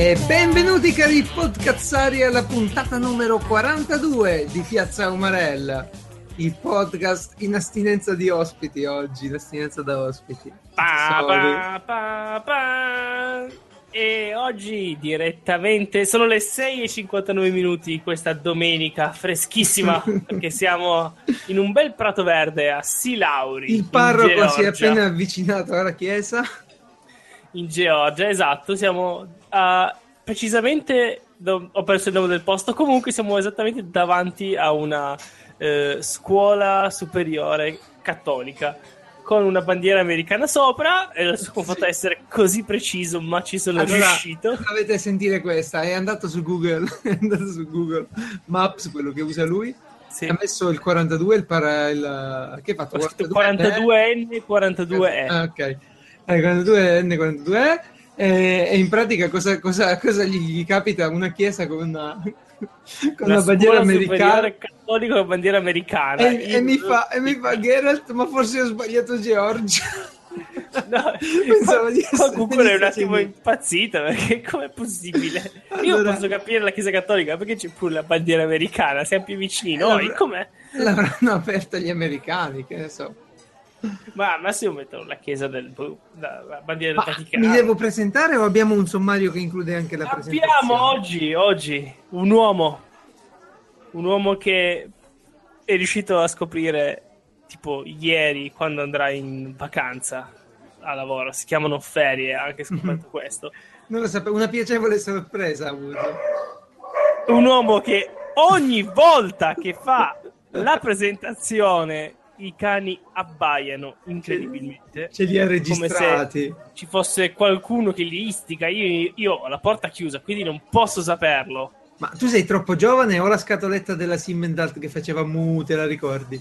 E benvenuti cari podcazzari alla puntata numero 42 di Piazza Umarella, il podcast in astinenza di ospiti oggi, in astinenza da ospiti. Pa, pa, pa, pa. E oggi direttamente sono le 6.59 minuti questa domenica freschissima perché siamo in un bel prato verde a Silauri. Il parroco si è appena avvicinato alla chiesa. In Georgia, esatto, siamo uh, precisamente, do- ho perso il nome del posto, comunque siamo esattamente davanti a una uh, scuola superiore cattolica con una bandiera americana sopra e non so come fatto essere così preciso ma ci sono allora, riuscito. dovete sentire questa è andato su Google è andato su Google Maps quello che usa lui. Sì. ha messo il 42 il, para, il che ha fatto? 42N 42E ah, ok. 42N 42E e, e in pratica cosa, cosa, cosa gli, gli, capita una chiesa con una con una bandiera americana cattolico con bandiera americana e, e, mi fa, e mi fa Geralt ma forse ho sbagliato Georgia No, pensavo di essere Google è un attimo impazzita perché com'è possibile? Io allora, posso capire la Chiesa Cattolica perché c'è pure la bandiera americana, siamo più vicini noi, com'è? L'avranno aperta gli americani, che ne so. Ma al massimo mettono la chiesa del la, la bandiera del Vaticano. Mi devo presentare o abbiamo un sommario che include anche la abbiamo presentazione? Abbiamo oggi, oggi un uomo, un uomo che è riuscito a scoprire tipo ieri quando andrà in vacanza a lavoro. Si chiamano ferie, anche scoperto mm-hmm. questo. Non lo sapevo, una piacevole sorpresa ha avuto. Un uomo che ogni volta che fa la presentazione i cani abbaiano incredibilmente. Ce li ha registrati. Come se ci fosse qualcuno che li istiga. Io, io ho la porta chiusa, quindi non posso saperlo. Ma tu sei troppo giovane o la scatoletta della Simmendalt che faceva mu, te la ricordi?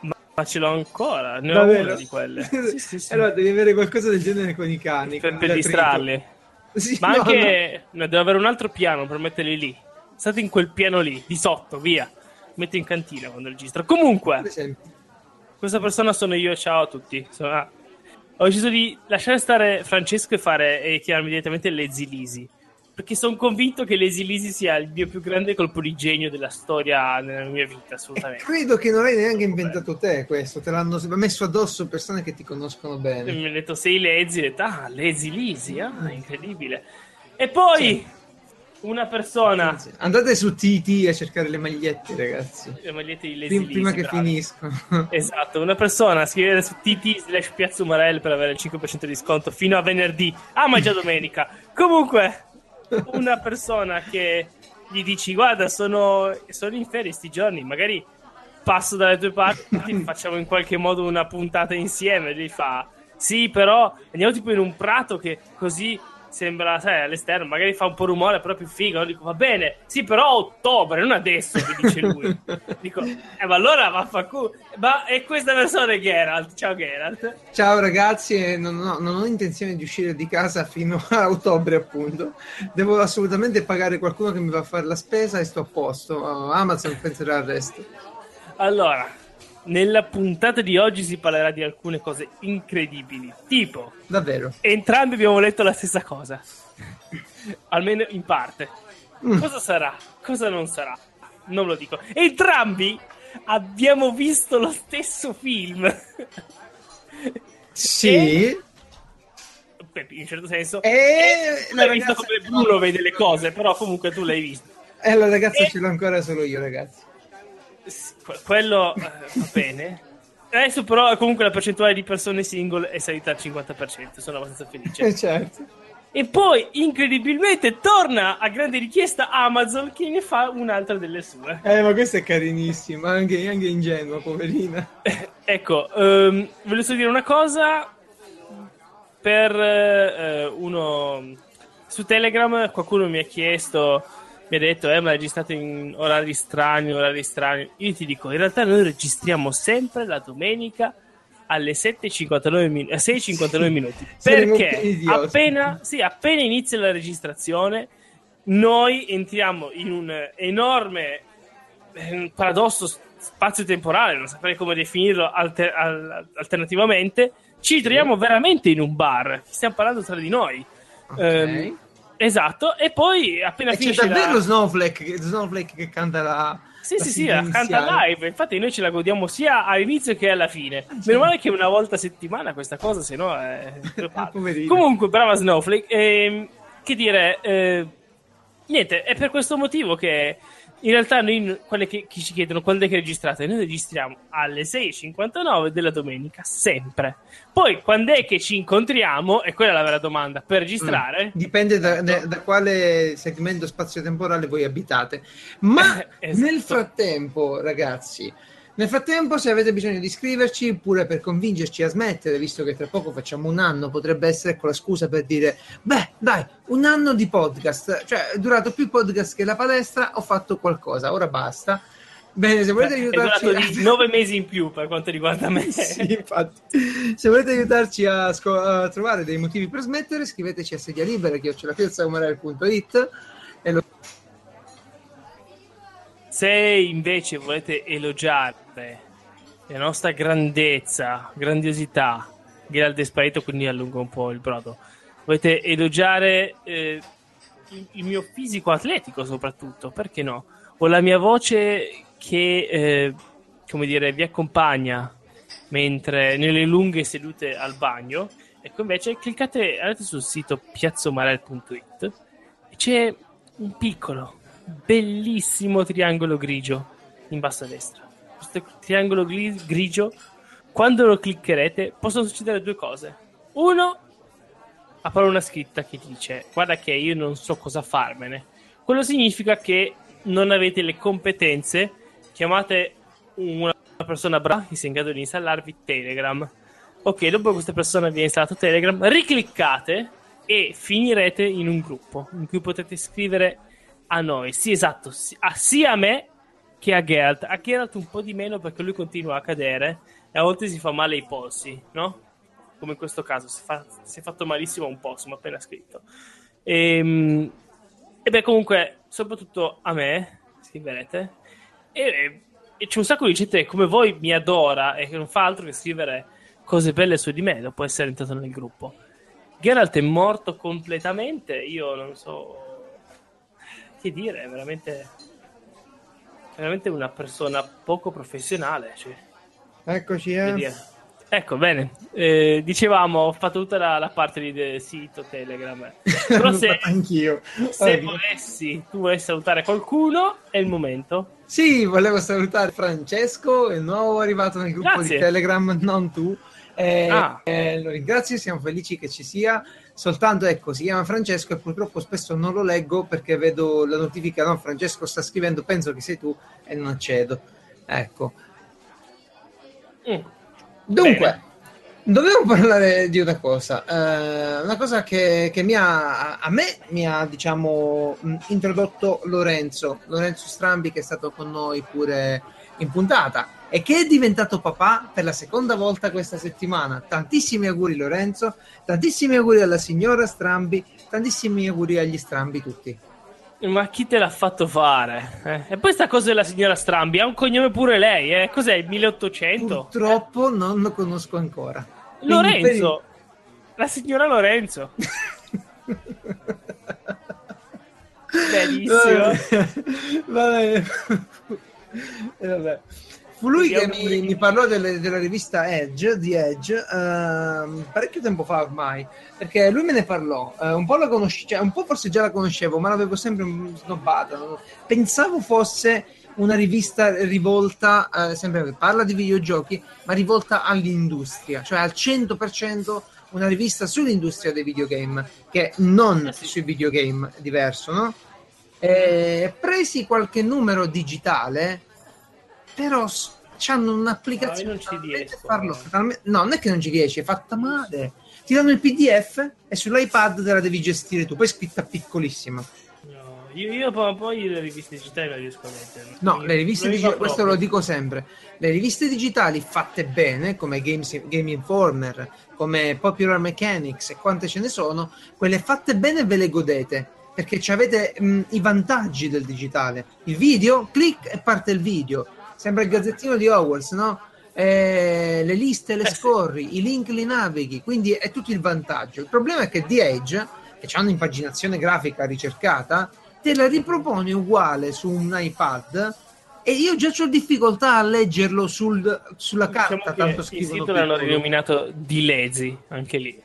Ma, ma ce l'ho ancora, ne ho una di quelle. sì, sì, sì. Allora devi avere qualcosa del genere con i cani. Per, per distrarli. Ma no, anche... No. devo avere un altro piano per metterli lì. State in quel piano lì, di sotto, via metto in cantina quando registro. Comunque, questa persona sono io. Ciao a tutti. Sono, ah, ho deciso di lasciare stare Francesco e fare e chiamarmi direttamente Lazy Lisi. Perché sono convinto che Lazy Lisi sia il mio più grande colpo di genio della storia nella mia vita, assolutamente. E credo che non l'hai neanche inventato te questo, te l'hanno messo addosso persone che ti conoscono bene. Mi hanno detto sei Lazy, ho detto ah, Lazy Lisi, ah, incredibile. E poi... Sì una persona. Andate su TT a cercare le magliette, ragazzi. Le magliette di Lazy Prima che finiscono. Esatto, una persona scrivere su TT slash Piazza Umarell per avere il 5% di sconto fino a venerdì. Ah, ma è già domenica. Comunque, una persona che gli dici, guarda, sono, sono in ferie sti giorni, magari passo dalle tue parti, facciamo in qualche modo una puntata insieme. Lui fa, sì, però andiamo tipo in un prato che così sembra, sai, all'esterno, magari fa un po' rumore, però più figo. No? Dico, va bene, sì, però a ottobre, non adesso, mi dice lui. Dico, eh, ma allora vaffanculo. Ma è questa persona è Geralt. Ciao Geralt. Ciao ragazzi, non, no, non ho intenzione di uscire di casa fino a ottobre, appunto. Devo assolutamente pagare qualcuno che mi va a fare la spesa e sto a posto. Amazon penserà al resto. Allora, nella puntata di oggi si parlerà di alcune cose incredibili. Tipo, davvero, entrambi abbiamo letto la stessa cosa, almeno in parte. Mm. Cosa sarà? Cosa non sarà? Non lo dico. Entrambi abbiamo visto lo stesso film. Sì. E... In un certo senso. E l'hai ragazza... visto come Bruno vede le cose, però comunque tu l'hai visto. E la ragazza e... ce l'ho ancora solo io, ragazzi quello eh, va bene. Adesso però comunque la percentuale di persone single è salita al 50%, sono abbastanza felice. Eh certo. E poi, incredibilmente, torna a grande richiesta Amazon che ne fa un'altra delle sue. Eh, ma questa è carinissima, anche, anche ingenua, poverina. Eh, ecco, um, volevo solo dire una cosa. Per uh, uno... Su Telegram qualcuno mi ha chiesto mi ha detto, eh, ma registrate in orari strani, orari strani. Io ti dico, in realtà noi registriamo sempre la domenica alle 7.59 min- 6.59 minuti. perché appena, sì, appena inizia la registrazione, noi entriamo in un enorme eh, paradosso spazio-temporale, non saprei come definirlo alter- al- alternativamente, ci troviamo veramente in un bar. Stiamo parlando tra di noi. Okay. Ehm, esatto, e poi appena e c'è finisce davvero la... Snowflake, Snowflake che canta la. Sì, la sì, sì, la canta live. Infatti, noi ce la godiamo sia all'inizio che alla fine. Meno male che una volta a settimana questa cosa, se no è. Poverino. Comunque, brava Snowflake. Ehm, che dire, eh, niente, è per questo motivo che in realtà noi, quelle che, che ci chiedono quando è che registrate, noi registriamo alle 6.59 della domenica, sempre. Poi, quando è che ci incontriamo, e quella è la vera domanda, per registrare, Dipende da, da- da quale segmento spazio-temporale voi abitate. Ma Eh, esatto. nel frattempo, ragazzi, nel frattempo, se avete bisogno di iscriverci, pure per convincerci a smettere, visto che tra poco facciamo un anno, potrebbe essere ecco la scusa per dire: Beh, dai, un anno di podcast, cioè è durato più podcast che la palestra, ho fatto qualcosa, ora basta. Bene, se volete è aiutarci di 9 mesi in più per quanto riguarda me. sì, infatti. Se volete aiutarci a, sco- a trovare dei motivi per smettere, scriveteci a sedia libera chiocciolapiezzaumarel.it e lo Se invece volete elogiare la nostra grandezza, grandiosità, Geralt è sparito quindi allungo un po' il brodo. Volete elogiare eh, il, il mio fisico atletico soprattutto, perché no? O la mia voce che, eh, come dire, vi accompagna mentre nelle lunghe sedute al bagno. Ecco invece cliccate, andate sul sito piazzomarel.it e c'è un piccolo, bellissimo triangolo grigio in basso a destra. Questo triangolo gri- grigio, quando lo cliccherete, possono succedere due cose. Uno, apre una scritta che dice: Guarda, che io non so cosa farmene. Quello significa che non avete le competenze. Chiamate una persona brava che sia in grado di installarvi Telegram. Ok, dopo questa persona vi ha installato Telegram, ricliccate e finirete in un gruppo in cui potete scrivere a noi. Sì, esatto, a- sia a me che a Geralt. A Geralt un po' di meno perché lui continua a cadere e a volte si fa male ai polsi, no? Come in questo caso, si, fa- si è fatto malissimo un polso, ma appena scritto. Ehm, E, beh, comunque, soprattutto a me, scriverete. E, e c'è un sacco di gente come voi mi adora e che non fa altro che scrivere cose belle su di me dopo essere entrato nel gruppo. Geralt è morto completamente, io non so che dire, è veramente, veramente una persona poco professionale. Cioè, Eccoci, eh. dire. Ecco, bene, Eh, dicevamo, ho fatto tutta la, la parte di del sito Telegram. Però se, anch'io. se volessi, tu volessi salutare qualcuno, è il momento. Sì, volevo salutare Francesco, il nuovo arrivato nel gruppo Grazie. di Telegram, non tu. Eh, Ah. eh, lo ringrazio, siamo felici che ci sia. Soltanto ecco, si chiama Francesco e purtroppo spesso non lo leggo perché vedo la notifica, no, Francesco sta scrivendo, penso che sei tu e non accedo. Ecco. Mm. Dunque, Bene. dovevo parlare di una cosa, eh, una cosa che, che mi ha, a me mi ha, diciamo, mh, introdotto Lorenzo, Lorenzo Strambi che è stato con noi pure in puntata e che è diventato papà per la seconda volta questa settimana. Tantissimi auguri Lorenzo, tantissimi auguri alla signora Strambi, tantissimi auguri agli Strambi tutti. Ma chi te l'ha fatto fare? Eh, E poi sta cosa della signora Strambi, ha un cognome pure lei, eh? Cos'è, il 1800? Purtroppo non lo conosco ancora. Lorenzo! La signora Lorenzo. Bellissimo. Va bene. E vabbè. Fu lui che mi, mi parlò delle- della rivista Edge, di Edge, ehm, parecchio tempo fa ormai, perché lui me ne parlò. eh, un po' la conoscevo, cioè, un po' forse già la conoscevo, ma l'avevo sempre snobbata. no? Pensavo fosse una rivista rivolta, eh, sempre parla di videogiochi, ma rivolta all'industria, cioè al 100% una rivista sull'industria dei videogame, che non Eh sui videogame, diverso, no? Eh, presi qualche numero digitale, però hanno un'applicazione No, talmente talme- no, non è che non ci riesci, è fatta male. Ti danno il PDF e sull'iPad te la devi gestire tu, poi è scritta piccolissima. No, io, io poi, le riviste digitali non riesco a leggere. No, le riviste digitali, questo lo proprio. dico sempre. Le riviste digitali fatte bene, come Games, Game Informer, come Popular Mechanics e quante ce ne sono, quelle fatte bene ve le godete perché avete mh, i vantaggi del digitale. Il video, clic e parte il video. Sembra il gazzettino di Hogwarts, no? Eh, le liste le Eh, scorri, i link li navighi, quindi è tutto il vantaggio. Il problema è che The Edge, che ha un'impaginazione grafica ricercata, te la ripropone uguale su un iPad e io già ho difficoltà a leggerlo sul- sulla carta, Diciamo tanto il scrivono sito l'hanno piccolo. rinominato di Lazy, anche lì.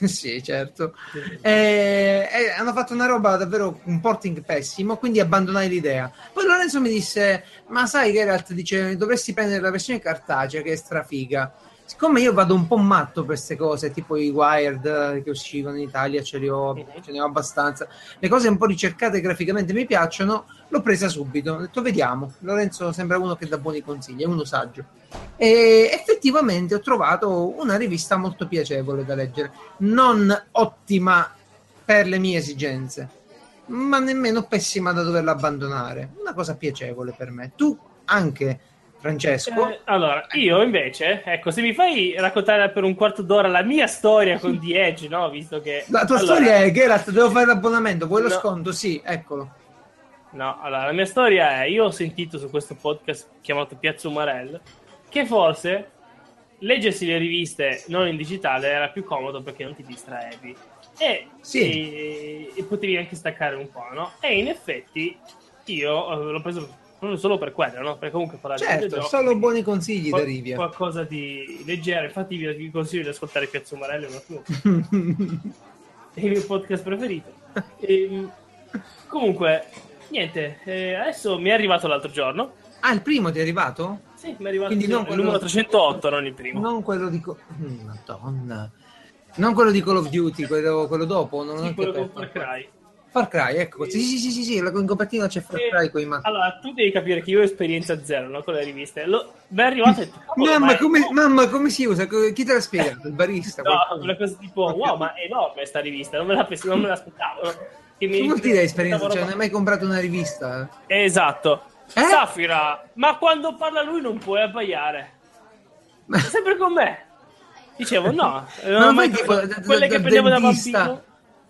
sì, certo. Eh, eh, hanno fatto una roba davvero un porting pessimo, quindi abbandonai l'idea. Poi Lorenzo mi disse: Ma sai, Geralt dice dovresti prendere la versione cartacea che è strafiga. Siccome io vado un po' matto per queste cose, tipo i Wired eh, che uscivano in Italia, ce, li ho, Mhm. ce ne ho abbastanza. Le cose un po' ricercate graficamente mi piacciono, l'ho presa subito. Ho detto: Vediamo. Lorenzo sembra uno che dà buoni consigli, è uno saggio. E effettivamente ho trovato una rivista molto piacevole da leggere, non ottima per le mie esigenze, ma nemmeno pessima da doverla abbandonare. Una cosa piacevole per me. Tu anche, Francesco. Eh, allora, io invece, ecco, se mi fai raccontare per un quarto d'ora la mia storia con The Edge, no? Visto che... la tua allora, storia è Geralt, devo fare l'abbonamento, vuoi lo No. sconto? Sì, eccolo. No, allora, la mia storia è, io ho sentito su questo podcast chiamato Piazza Umarell, che forse leggersi le riviste non in digitale era più comodo perché non ti distraevi. E, Sì. e, e potevi anche staccare un po', no? E in effetti io eh, l'ho preso non solo per quello, no? Perché comunque di Certo, solo buoni consigli da Rivia. qualcosa di leggero. Infatti vi vi consiglio di ascoltare Piazza Umarell, è il mio podcast preferito. Ehm, comunque, niente, eh, adesso mi è arrivato l'altro giorno. ah, il primo ti è arrivato? Sì, mi è arrivato Quindi non il quello- numero 308, non il primo. Non quello di... Co- Madonna. Non quello di Call of Duty, quello, quello dopo. Non Sì, quello con. Far Cry. Far Cry, ecco. Sì, sì, sì, sì, sì, in copertina c'è Far Cry con i ma- Allora, tu devi capire che io ho esperienza zero no, con le riviste. Lo... È arrivato e ho detto, "Cavolo, ma Mamma come, mamma, come si usa? Chi te l'ha spiegato? Il barista? No, qualcuno? una cosa tipo, wow, ma è enorme sta rivista, non me, la non me l'aspettavo. no? Che mi- vuol dire esperienza? Cioè, non hai mai comprato una rivista? Esatto. Eh? Safira, ma quando parla lui non puoi abbaiare. È sempre con me. Dicevo, no, non Ma non mai tipo preso- da- quelle che prendevo da bambino.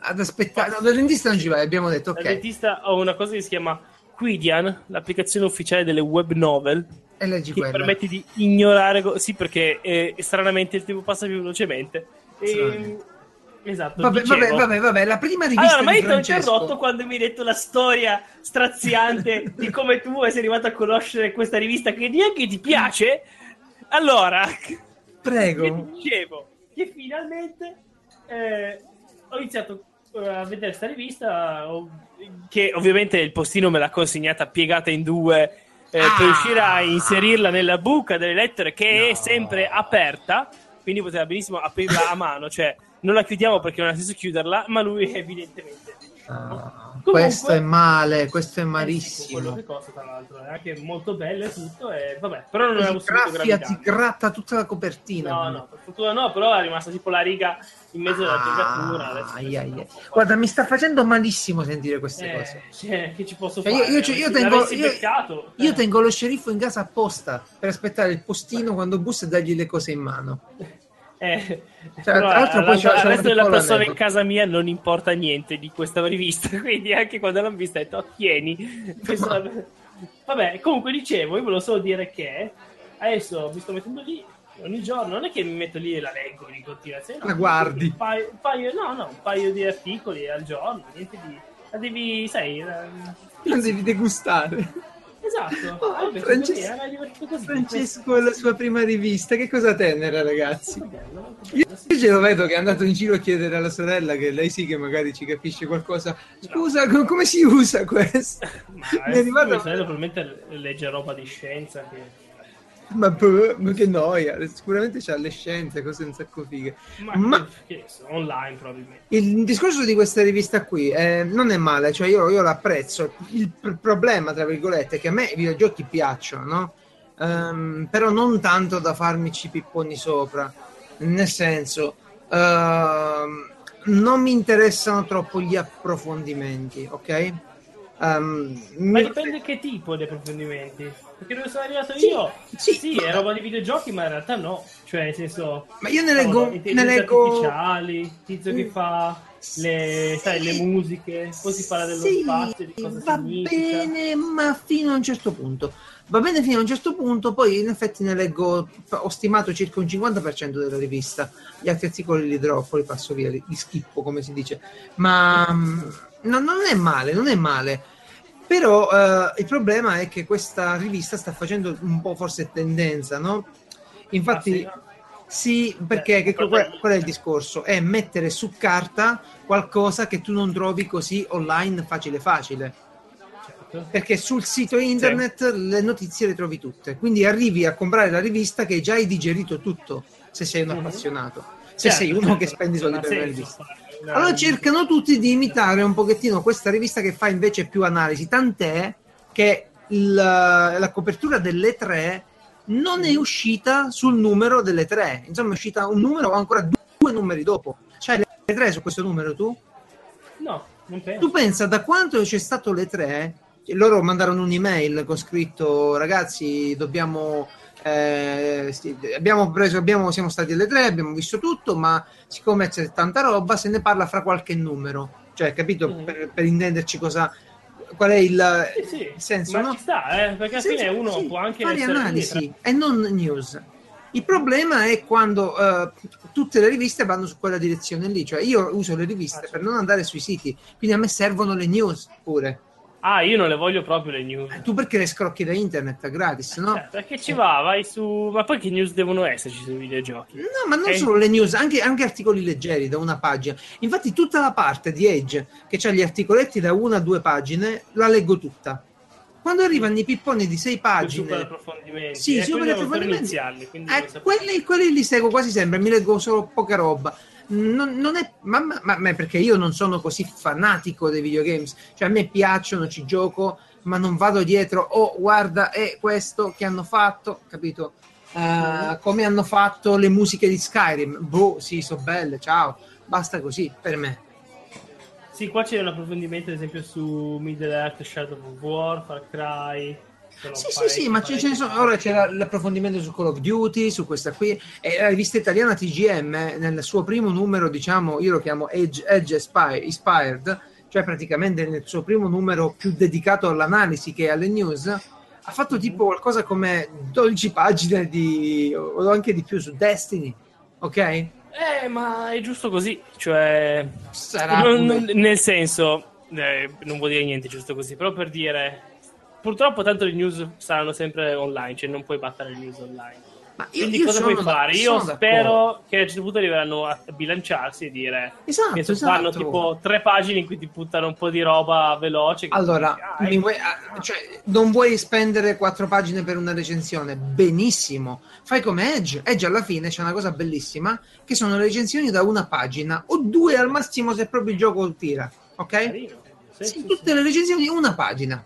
Ad aspettare, no, dal dentista non ci vai, abbiamo detto, ok. dentista ho una cosa che si chiama Quidian, l'applicazione ufficiale delle web novel, E leggi che quella. permette di ignorare. co- sì, perché eh, stranamente il tempo passa più velocemente. E, esatto. Vabbè, dicevo. vabbè, vabbè, vabbè, la prima rivista Allora, ma io ti ho interrotto quando mi hai detto la storia straziante di come tu sei arrivato a conoscere questa rivista che neanche ti piace. Allora, Prego. ti dicevo che finalmente eh, ho iniziato a vedere questa rivista che ovviamente il postino me l'ha consegnata piegata in due eh, per Ah! riuscire a inserirla nella buca delle lettere che è No. sempre aperta quindi poteva benissimo aprirla a mano cioè non la chiudiamo perché non ha senso chiuderla ma lui evidentemente Ah, Comunque- questo è male, questo è Eh malissimo. quello che costa tra l'altro è anche molto bello e tutto e vabbè però non avevo graffia, ti gratta tutta la copertina. No, no, per fortuna no, però è rimasta tipo la riga in mezzo alla. Ah, fare. Guarda, mi sta facendo malissimo sentire queste Eh, cose. cioè, che ci posso Cioè, fare? io, io- cioè, io tengo, l'avessi io- beccato, io eh. tengo lo sceriffo in casa apposta per aspettare il postino quando bussa e dargli le cose in mano. Eh, Cioè, tra l'altro poi al resto della persona in casa mia non importa niente di questa rivista, quindi anche quando l'hanno vista ho detto, "Oh, tieni. Questa- Vabbè, comunque dicevo, io volevo solo dire che adesso mi sto mettendo lì ogni giorno, non è che mi metto lì e la leggo in continuazione, no, La guardi. Un paio, un paio- no, no, un paio di articoli al giorno, niente di... La devi, sai... ehm, Non devi degustare. Esatto. Oh, Ah, beh, Frances- così, era divertito così. Francesco e la sua prima rivista, che cosa tenera, ragazzi? Molto bello, molto Io, bello, sì. io ce lo vedo che è andato in giro a chiedere alla sorella, che lei sì che magari ci capisce qualcosa. Scusa, co- come si usa questo? Ma Mi è adesso arrivato- probabilmente legge roba di scienza che... Ma, boh, ma che noia, sicuramente c'ha le scienze, cose un sacco fighe. Ma, Ma- che online probabilmente. Il discorso di questa rivista qui eh, non è male, cioè io, io l'apprezzo. Il pr- problema, tra virgolette, è che a me i videogiochi piacciono, no? Ehm, però non tanto da farmi ci pipponi sopra. Nel senso, ehm, non mi interessano troppo gli approfondimenti, ok? Ehm, Ma mi- dipende che tipo di approfondimenti. Perché dove sono arrivato Sì, io? sì, è ma- roba di videogiochi, ma in realtà no. Cioè, nel senso... Ma io ne leggo, cavolo, ne leggo artificiali, tizio che Mm. fa le, sai, le musiche, poi si parla dello Sì, spazio, di cosa va significa. bene, ma fino a un certo punto. Va bene fino a un certo punto, poi in effetti ne leggo, ho stimato circa un 50% della rivista, gli altri articoli li droppo, li passo via, li, li schippo come si dice, ma mm, no, non è male, non è male. Però eh, il problema è che questa rivista sta facendo un po' forse tendenza, no? Infatti, Ah, sì, perché Eh, che, qual, qual è il discorso? È mettere su carta qualcosa che tu non trovi così online facile facile. Certo. Perché sul sito internet le notizie le trovi tutte. Quindi arrivi a comprare la rivista che già hai digerito tutto, se sei un Mhm. appassionato. Se Certo, sei uno certo, che spendi soldi per la rivista. Allora cercano tutti di imitare un pochettino questa rivista che fa invece più analisi, tant'è che il- la copertura delle tre non è uscita sul numero delle tre, insomma è uscita un numero o ancora due numeri dopo. C'hai le tre su questo numero tu? No, non penso. Tu pensa da quanto c'è stato le tre? Loro mandarono un'email con scritto ragazzi dobbiamo eh, abbiamo preso abbiamo, siamo stati alle tre abbiamo visto tutto ma siccome c'è tanta roba se ne parla fra qualche numero cioè capito Mhm. per, per intenderci cosa qual è il, Sì, sì, il senso ma no? ci sta, eh, perché alla fine uno sì, può anche fare analisi e non news. Il problema è quando eh, tutte le riviste vanno su quella direzione lì, cioè io uso le riviste Ah, per non andare sui siti, quindi a me servono le news pure. Ah, io non le voglio proprio le news. Eh, Tu perché le scrocchi da internet gratis, no? Certo, perché ci va, vai su... Ma poi che news devono esserci sui videogiochi? No, ma non Ok. solo le news, anche, anche articoli leggeri da una pagina. Infatti, tutta la parte di Edge che ha gli articoletti da una a due pagine, la leggo tutta. Quando arrivano i pipponi di sei Super pagine, approfondimenti. Sì, eh, super approfondimenti. iniziarli, quindi Eh, quelli, quelli li seguo quasi sempre, mi leggo solo poca roba. Non, non è, ma, ma- ma- ma perché io non sono così fanatico dei videogames, cioè a me piacciono, ci gioco, ma non vado dietro. Oh, guarda, è questo che hanno fatto, capito? Eh, come hanno fatto le musiche di Skyrim. Boh, sì, sono belle, ciao. Basta così per me. Sì, qua c'è un approfondimento, ad esempio, su Middle Earth, Shadow of War, Far Cry. Sì, sì, sì, ma ce, ne sono. Ora c'era l'approfondimento su Call of Duty, su questa qui. E la rivista italiana TGM, eh, nel suo primo numero, diciamo, io lo chiamo Edge, Edge Inspired, cioè praticamente nel suo primo numero più dedicato all'analisi che alle news, ha fatto tipo qualcosa come 12 pagine di, o anche di più su Destiny, ok? Eh, ma è giusto così, cioè... Sarà non- non- nel senso, eh, non vuol dire niente giusto così, però per dire... Purtroppo tanto le news saranno sempre online, cioè non puoi battere le news online. ma io, Quindi io cosa puoi fare? Io spero che a un certo punto arriveranno a bilanciarsi e dire... Esatto, che esatto. fanno tipo tre pagine in cui ti buttano un po' di roba veloce. Allora, dici, ah, ecco. vuoi- ah, cioè, non vuoi spendere quattro pagine per una recensione? Benissimo. Fai come Edge. Edge alla fine c'è una cosa bellissima, che sono le recensioni da una pagina, o due al massimo se proprio il gioco tira. Ok? Carino. Sì, sì, tutte sì. le recensioni una pagina.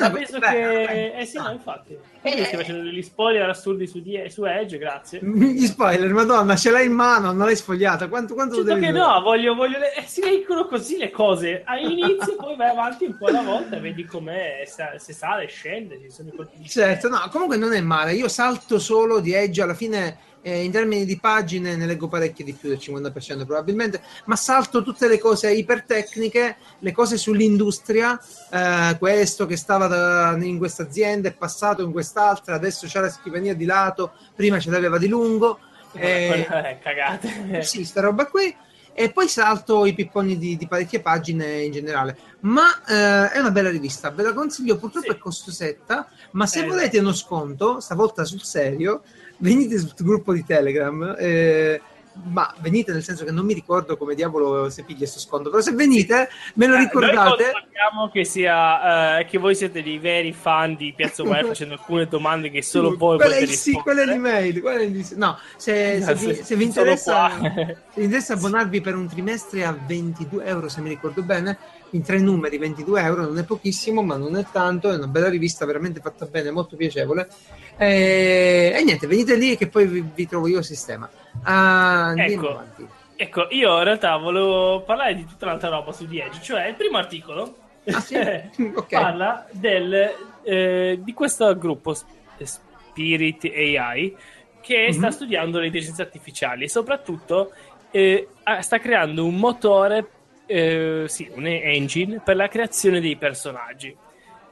Ma penso bella, che... eh. Eh sì, no, infatti. Eh, stai facendo degli spoiler assurdi su, Die- su Edge, grazie. Gli spoiler, madonna, ce l'hai in mano, non l'hai sfogliata. Quanto, quanto Certo devi che no, voglio, voglio le- eh, si leggono così le cose. All'inizio poi vai avanti un po' alla volta e vedi com'è, se sale, scende, ci sono i colpi di Certo, no, comunque non è male. Io salto solo di Edge alla fine. Eh, in termini di pagine ne leggo parecchie di più del 50% probabilmente, ma salto tutte le cose ipertecniche, le cose sull'industria, eh, questo che stava da- in questa azienda è passato in quest'altra, adesso c'è la scrivania di lato, prima ce l'aveva di lungo, eh, eh, cagate. sì, sta roba qui. E poi salto i pipponi di, di parecchie pagine in generale. Ma eh, è una bella rivista, ve la consiglio. Purtroppo Sì. è costosetta. Ma se Eh, volete uno sconto, stavolta sul serio, venite sul gruppo di Telegram. eh, ma venite nel senso che non mi ricordo come diavolo si piglia questo sconto. Però se venite, me lo Eh, ricordate. controlliamo che sia eh, che voi siete dei veri fan di Piazza Umana facendo alcune domande che solo voi quella potete sì, quella è l'email. quella è il- No, se, se vi, se vi interessa, se vi interessa abbonarvi per un trimestre a 22 euro, se mi ricordo bene, in tre numeri, 22 euro, non è pochissimo, ma non è tanto. È una bella rivista, veramente fatta bene, molto piacevole. E, e niente, venite lì che poi vi, vi trovo io il sistema. Ah, andiamo Ecco. avanti. Ecco, io in realtà volevo parlare di tutta un'altra roba su The Edge, cioè il primo articolo Ah, sì? Ok. parla del, eh, di questo gruppo Sp- Spirit AI che Mhm. sta studiando le intelligenze artificiali e soprattutto eh, sta creando un motore, eh, sì, un engine per la creazione dei personaggi.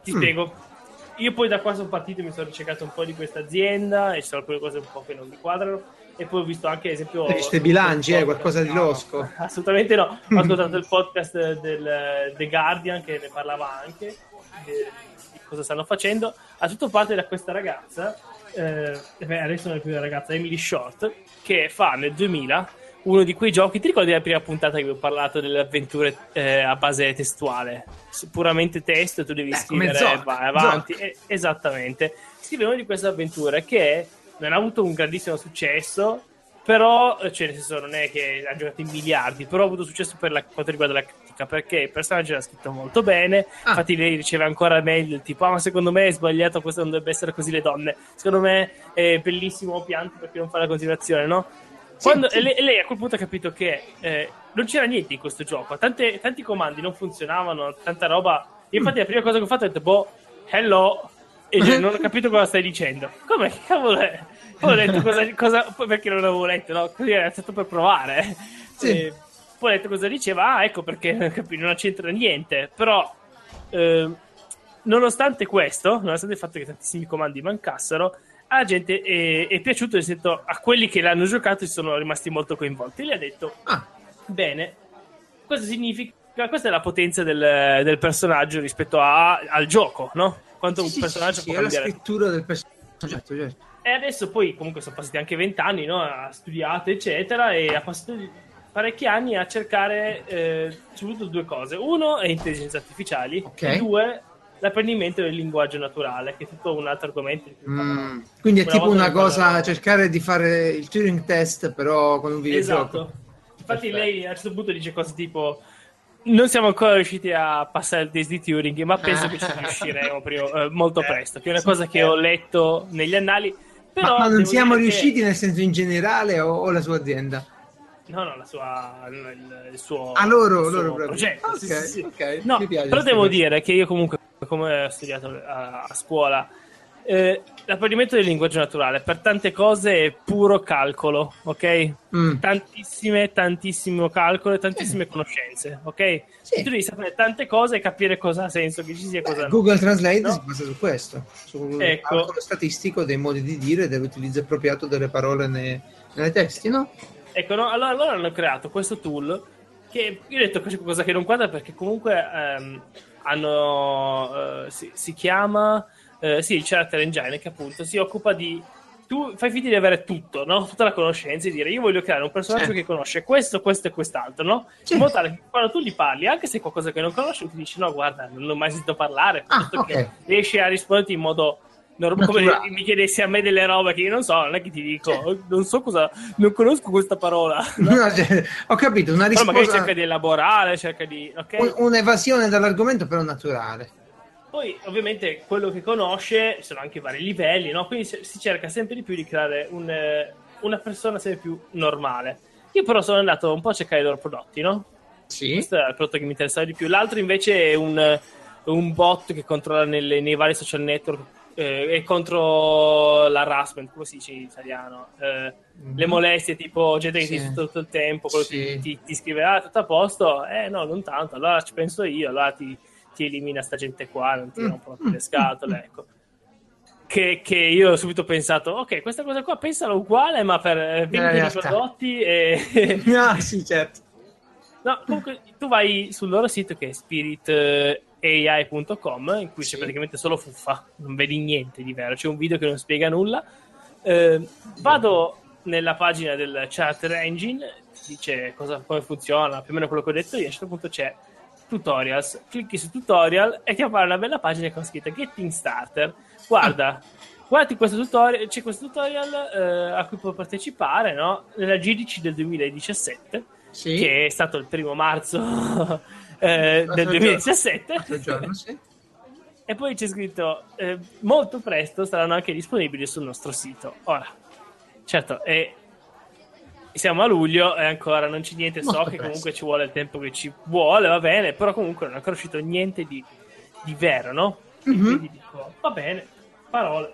Ti Mm. spiego. io poi da qua sono partito, mi sono ricercato un po' di questa azienda e ci sono alcune cose un po' che non mi quadrano. E poi ho visto anche, ad esempio. I bilanci, eh, qualcosa di losco? No, assolutamente no. Ho ascoltato il podcast del The Guardian che ne parlava anche di, di cosa stanno facendo. Ha tutto parte da questa ragazza, eh, beh, adesso non è più una ragazza, Emily Short, che fa nel 2000 uno di quei giochi. Ti ricordi la prima puntata che avevo parlato delle avventure eh, a base testuale? Puramente testo, tu devi eh, scrivere, vai avanti. Eh, esattamente. Scrive di queste avventure che non ha avuto un grandissimo successo, però, cioè, nel senso, non è che ha giocato in miliardi, però ha avuto successo per la, quanto riguarda la critica, perché il personaggio era scritto molto bene, ah. infatti lei riceve ancora meglio, tipo, ah, ma secondo me è sbagliato, questo non dovrebbe essere così le donne, secondo me è bellissimo pianto perché non fa la continuazione, no? Quando, sì, sì. Lei, lei, a quel punto ha capito che eh, non c'era niente in questo gioco, Tante, tanti comandi non funzionavano, tanta roba. Infatti, mm. la prima cosa che ho fatto è detto, boh, hello, e cioè, non ho capito cosa stai dicendo. Come cavolo è? Poi ho detto cosa, cosa perché non l'avevo letto, no? Così era stato per provare. Sì. E poi ho detto cosa diceva, ah, ecco perché non c'entra niente. Però, eh, nonostante questo, nonostante il fatto che tantissimi comandi mancassero, alla gente è, è piaciuto, nel senso, a quelli che l'hanno giocato si sono rimasti molto coinvolti. E gli ha detto, ah. bene, questo significa, questa è la potenza del, del personaggio rispetto a, al gioco, no? Quanto un personaggio sì, può cambiare. È la scrittura del personaggio. Certo, certo. E adesso poi, comunque, sono passati anche vent'anni, no? Ha studiato, eccetera, e ha passato parecchi anni a cercare eh, soprattutto due cose. Uno è intelligenze artificiali, okay. e due l'apprendimento del linguaggio naturale, che è tutto un altro argomento. Mm, quindi è una tipo una cosa, cercare di fare il Turing test, però con un videogioco. Esatto. Infatti Perfetto. lei a un certo punto dice cose tipo non siamo ancora riusciti a passare il test di Turing, ma penso che ci riusciremo prima, eh, molto presto, che è una cosa che ho letto negli annali. Però ma, ma non siamo riusciti che... nel senso in generale o, o la sua azienda? No, no, la sua, il, il suo, ah, loro, il suo loro progetto. Okay, sì, sì, okay. No, però devo dire che io comunque, come ho studiato a, a scuola, eh, l'apprendimento del linguaggio naturale per tante cose è puro calcolo, ok? Mm. Tantissime, tantissimo calcolo e tantissime mm. conoscenze, ok? Sì. Tu devi sapere tante cose e capire cosa ha senso che ci sia cosa Beh, Google Translate no? si basa su questo, sul ecco. calcolo statistico dei modi di dire e dell'utilizzo appropriato delle parole nei, nei testi, no? Ecco, no? Allora, allora, hanno creato questo tool che io ho detto c'è qualcosa che non quadra perché comunque ehm, hanno, uh, si, si, chiama eh, sì, il Character Engine che appunto si occupa di tu fai finta di avere tutto, no? Tutta la conoscenza e dire io voglio creare un personaggio certo. che conosce questo, questo e quest'altro, no? Certo. In modo tale che quando tu gli parli, anche se è qualcosa che non conosci, ti dici no, guarda, non ho mai sentito parlare, ah, okay. riesci a risponderti in modo normale, come mi chiedessi a me delle robe che io non so, non è che ti dico, certo. non so cosa, non conosco questa parola. No? No, cioè, ho capito, una risposta... Però magari cerca di elaborare, cerca di... Okay? Un'evasione dall'argomento però naturale. Poi, ovviamente, quello che conosce sono anche vari livelli, no? Quindi si cerca sempre di più di creare un, eh, una persona sempre più normale. Io, però, sono andato un po' a cercare i loro prodotti, no? Sì. Questo è il prodotto che mi interessava di più. L'altro, invece, è un, un bot che controlla nelle, nei vari social network eh, e contro l'harassment, come si dice in italiano? Eh, mm-hmm. Le molestie, tipo gente che sì. ti dice tutto il tempo, quello sì. che ti, ti scrive, ah, tutto a posto? Eh, no, non tanto. Allora ci penso io, allora ti ti elimina sta gente qua, non ti rompono più le scatole, ecco. Che, che, io ho subito pensato, ok, questa cosa qua pensalo uguale, ma per 20 eh, prodotti e... ah, sì, certo. No, comunque tu vai sul loro sito che è spiritai.com, in cui sì. c'è praticamente solo fuffa, non vedi niente di vero, c'è un video che non spiega nulla. Eh, vado nella pagina del Charter Engine, dice cosa, come funziona, più o meno quello che ho detto io, a un certo punto c'è tutorials, clicchi su tutorial e ti appare una bella pagina con scritta Getting Starter. Guarda, guardi questo tutorial, c'è questo tutorial eh, a cui puoi partecipare, no? Nella GDC del 2017, sì. che è stato il primo marzo eh, del 2017. Giorno, sì. E poi c'è scritto eh, molto presto saranno anche disponibili sul nostro sito. Ora, certo, è siamo a luglio e ancora non c'è niente. So Molto che presto. comunque ci vuole il tempo che ci vuole, va bene, però comunque non è ancora uscito niente di, di vero, no? Mm-hmm. Quindi dico, va bene, parole.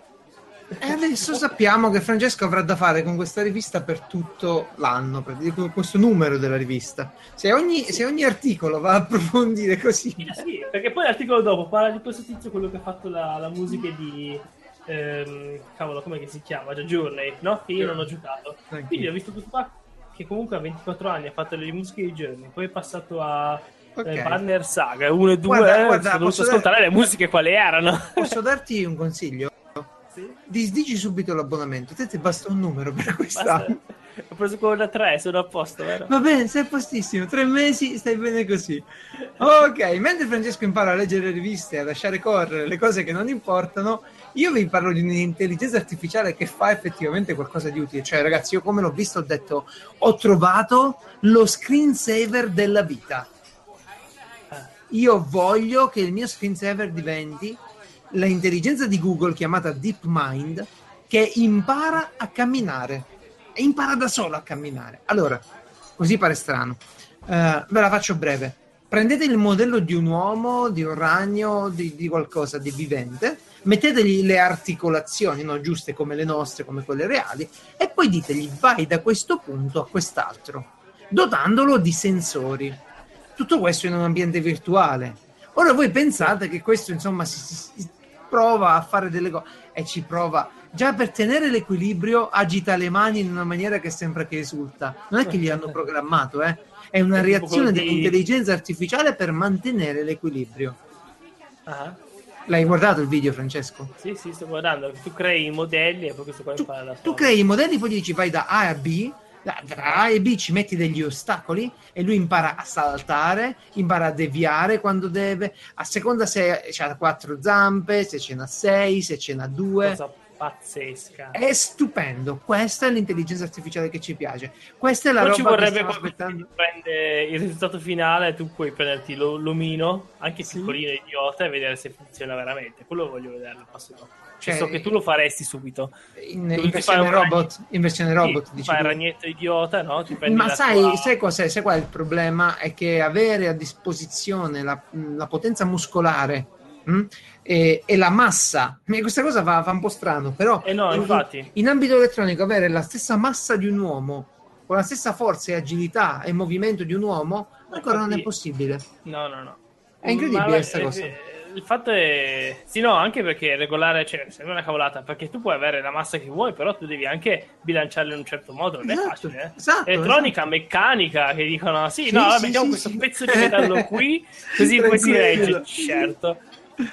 E adesso sappiamo che Francesco avrà da fare con questa rivista per tutto l'anno, per questo numero della rivista. Se ogni, se ogni articolo va a approfondire così. Sì, sì, perché poi l'articolo dopo parla di questo tizio, quello che ha fatto la, la musica di. Ehm, cavolo, come si chiama? Già Journey, no? Che io non ho giocato. Quindi ho visto questo qua che comunque a 24 anni ha fatto le musiche di Journey, poi è passato a Okay. Eh, Banner Saga 1 e 2 guarda, guarda, ho dovuto ascoltare le musiche quali erano. Posso darti un consiglio? Disdici subito l'abbonamento, te ti basta un numero per quest'anno. Ho preso quello da 3, sono a posto, vero? Va bene, sei a postissimo, tre mesi, stai bene così. Ok, mentre Francesco impara a leggere le riviste, a lasciare correre le cose che non importano, io vi parlo di un'intelligenza artificiale che fa effettivamente qualcosa di utile. Cioè, ragazzi, io come l'ho visto ho detto, ho trovato lo screensaver della vita. Io voglio che il mio screensaver diventi l'intelligenza di Google chiamata DeepMind che impara a camminare e impara da solo a camminare. Allora, così pare strano. Uh, ve la faccio breve. Prendete il modello di un uomo, di un ragno, di, di qualcosa di vivente, mettetegli le articolazioni no, giuste come le nostre, come quelle reali, e poi ditegli vai da questo punto a quest'altro, dotandolo di sensori. Tutto questo in un ambiente virtuale. Ora voi pensate che questo insomma si, si, prova a fare delle cose e ci prova già per tenere l'equilibrio agita le mani in una maniera che sembra che esulta non è che gli hanno programmato eh? è una reazione dell'intelligenza artificiale per mantenere l'equilibrio uh-huh. l'hai guardato il video Francesco? sì sì sto guardando tu crei i modelli e poi questo qua tu, impara da tu crei i modelli poi gli dici vai da A a B tra A e B ci metti degli ostacoli e lui impara a saltare, impara a deviare quando deve, a seconda se ha quattro zampe, se ce n'ha sei, se ce n'ha due. Cosa pazzesca. È stupendo. Questa è l'intelligenza artificiale che ci piace. Questa è la Poi roba ci vorrebbe che aspettando. prende il risultato finale, tu puoi prenderti l'omino, anche sì. piccolino idiota, e vedere se funziona veramente. Quello voglio vedere il passo dopo. Cioè, so che tu lo faresti subito. In, in versione robot, in versione robot sì, fai il ragnetto idiota, no? Ma sai, tua... sai cos'è? Sai qual è il problema? È che avere a disposizione la, la potenza muscolare mh, mm, e, e, la massa, questa cosa fa, fa, un po' strano, però eh no, in, in ambito elettronico avere la stessa massa di un uomo con la stessa forza e agilità e movimento di un uomo ancora Infatti, non è possibile. No, no, no. È incredibile questa cosa il fatto è. Sì, no, anche perché regolare, cioè, sembra una cavolata. Perché tu puoi avere la massa che vuoi, però tu devi anche bilanciarla in un certo modo. Non esatto, è facile. Eh? Esatto, Elettronica, esatto. meccanica, che dicono: sì, sì no, sì, mettiamo sì, questo pezzo di metallo qui, così poi si regge. Certo.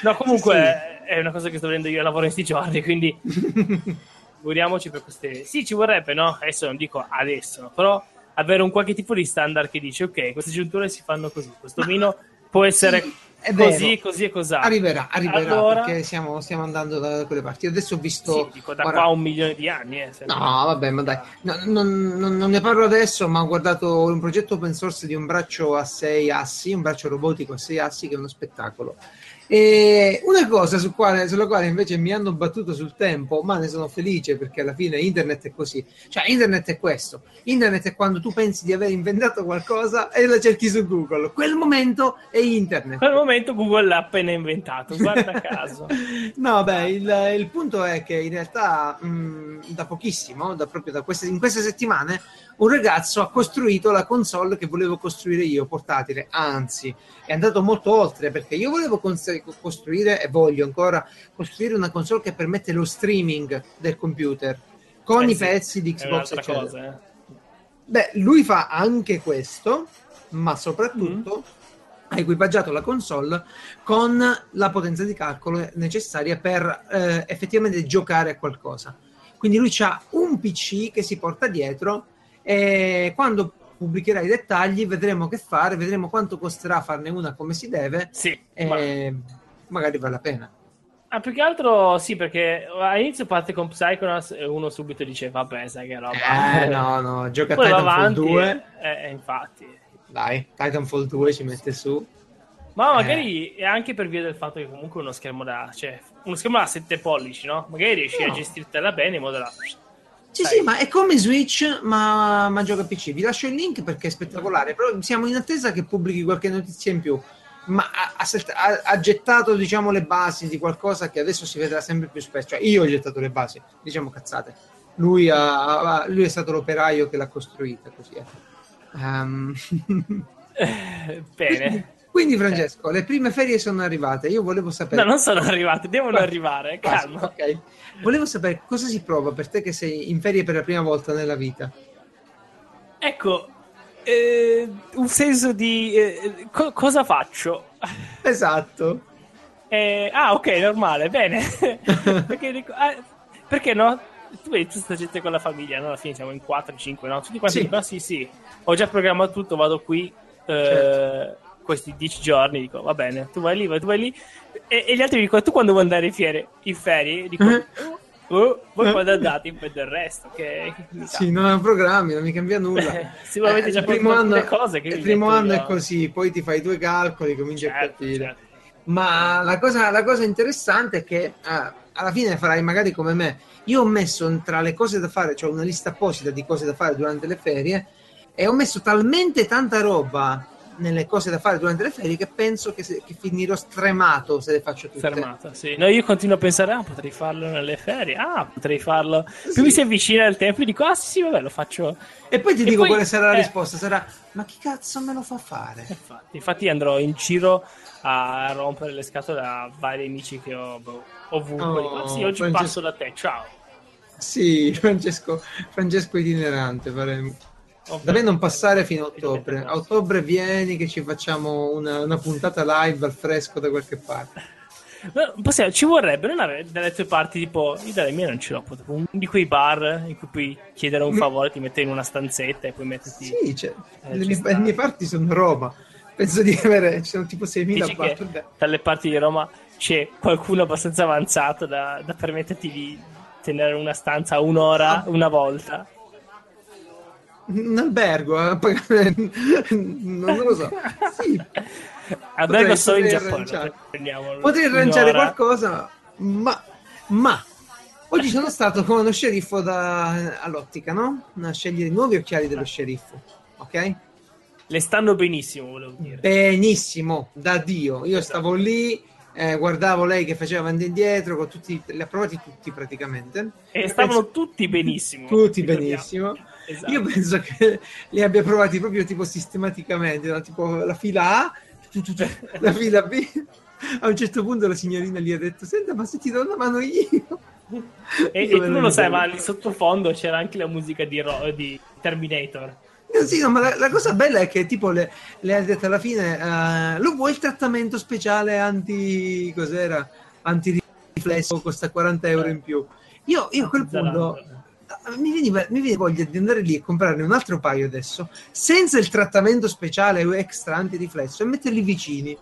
No, comunque è una cosa che sto vedendo io lavoro in sti giorni, quindi. Figuriamoci per queste. Sì, ci vorrebbe, no? Adesso non dico adesso, però avere un qualche tipo di standard che dice: ok, queste giunture si fanno così. Questo vino può essere è così, così e così. Arriverà, arriverà allora... perché siamo, stiamo andando da quelle parti. Adesso ho visto. Sì, dico da guarda... qua a un milione di anni. Eh, no, vabbè, ma dai, no, non, non, non, ne parlo adesso, ma ho guardato un progetto open source di un braccio a sei assi, un braccio robotico a sei assi, che è uno spettacolo. E una cosa su quale, sulla quale invece mi hanno battuto sul tempo, ma ne sono felice perché alla fine internet è così. Cioè, internet è questo. Internet è quando tu pensi di aver inventato qualcosa e la cerchi su Google. Quel momento è internet. Quel momento Google l'ha appena inventato, guarda caso. no, beh, il, il, punto è che in realtà mh, da pochissimo, da proprio da queste, in queste settimane, un ragazzo ha costruito la console che volevo costruire io, portatile, anzi è andato molto oltre perché io volevo costruire e voglio ancora costruire una console che permette lo streaming del computer con eh i sì, pezzi di Xbox eccetera. Cosa, eh. Beh, lui fa anche questo, ma soprattutto mm. ha equipaggiato la console con la potenza di calcolo necessaria per eh, effettivamente giocare a qualcosa. Quindi lui ha un PC che si porta dietro e quando pubblicherà i dettagli vedremo che fare, vedremo quanto costerà farne una come si deve sì, e ma... magari vale la pena. Ah, più che altro sì, perché all'inizio parte con Psychonauts e uno subito dice vabbè, sai che roba. Eh, no, no, gioca Poi Titanfall avanti, 2. Eh, infatti. Dai, Titanfall 2 ci mette su. Ma magari eh. è anche per via del fatto che comunque uno schermo da, cioè, uno schermo da 7 pollici, no? Magari riesci no. a gestirtela bene in modo da sì, sì, ma è come Switch, ma, ma gioca PC. Vi lascio il link perché è spettacolare. Però siamo in attesa che pubblichi qualche notizia in più. ma ha, ha, ha, gettato diciamo le basi di qualcosa che adesso si vedrà sempre più spesso. Cioè, io ho gettato le basi, diciamo cazzate. Lui, ha, lui è stato l'operaio che l'ha costruita, così è. Um... Bene. Quindi, Francesco, le prime ferie sono arrivate. Io volevo sapere. No, non sono arrivate, devono Basta. arrivare. Calma. Ok. Volevo sapere cosa si prova per te che sei in ferie per la prima volta nella vita. Ecco, eh, un senso di eh, co- cosa faccio? Esatto. Eh, ah, ok, normale, bene. perché, ah, perché no? Tu vedi tutta questa gente con la famiglia, no? Alla fine siamo in 4-5, no? Tutti quanti sì. dicono: ah, sì, sì, ho già programmato tutto, vado qui. Eh, certo. Questi 10 giorni dico va bene, tu vai lì, vai, tu vai lì, e, e gli altri dicono: Tu quando vuoi andare in ferie? In ferie? Dico: oh, Oh, voi eh. quando andate per il resto, che, sì, non ho programmi, non mi cambia nulla. Sicuramente eh, già il primo anno, cose che il primo anno è così, poi ti fai i tuoi calcoli, cominci certo, a capire. Certo. Ma la cosa, la cosa, interessante è che ah, alla fine farai magari come me. Io ho messo tra le cose da fare, cioè una lista apposita di cose da fare durante le ferie, e ho messo talmente tanta roba nelle cose da fare durante le ferie che penso che, se, che finirò stremato se le faccio tutte. Fermata, sì. No, io continuo a pensare, ah, potrei farlo nelle ferie, ah, potrei farlo. Più sì. mi si avvicina il tempo, dico, ah, sì, sì, vabbè, lo faccio. E poi ti e dico poi, quale sarà la eh... risposta: sarà, ma chi cazzo me lo fa fare? Infatti, infatti andrò in giro a rompere le scatole a vari amici che ho boh, ovunque. Oh, dico, sì, oggi Francesco... passo da te, ciao. Sì, Francesco, Francesco itinerante faremo. Da me non passare fino a ottobre. A ottobre vieni che ci facciamo una, una puntata live al fresco da qualche parte. Possiamo, ci vorrebbe non avere dalle tue parti tipo io dalle mie non ce l'ho un di quei bar in cui puoi chiedere un favore ti metti in una stanzetta e poi metterti sì cioè, eh, le, mie, le, mie, parti sono Roma. Penso di avere ci sono tipo 6.000 bar. dalle parti di Roma c'è qualcuno abbastanza avanzato da, da permetterti di tenere una stanza un'ora ah. una volta un albergo, eh? non lo so. Sì. Albergo solo in Giappone. Potrei arrangiare qualcosa, ma, ma oggi sono stato con uno sceriffo da, all'ottica, no? A scegliere i nuovi occhiali dello sceriffo, ok? Le stanno benissimo, volevo dire. Benissimo, da Dio. Io esatto. stavo lì, eh, guardavo lei che faceva avanti e indietro, con tutti, li ha provati tutti praticamente. E stavano penso, tutti benissimo. Tutti benissimo. Esatto. Io penso che li abbia provati proprio tipo sistematicamente, no? tipo la fila A, la fila B. A un certo punto la signorina gli ha detto: Senta, ma se ti do una mano io. E, e tu non lo sai, ma lì sottofondo c'era anche la musica di, Ro- di Terminator. Eh, sì, no, ma la, la, cosa bella è che tipo le, le ha detto alla fine: uh, lo vuoi il trattamento speciale anti. cos'era? Anti riflesso, costa 40 euro in più. Io, io a quel punto mi viene, mi viene, voglia di andare lì e comprarne un altro paio adesso, senza il trattamento speciale o extra antiriflesso e metterli vicini.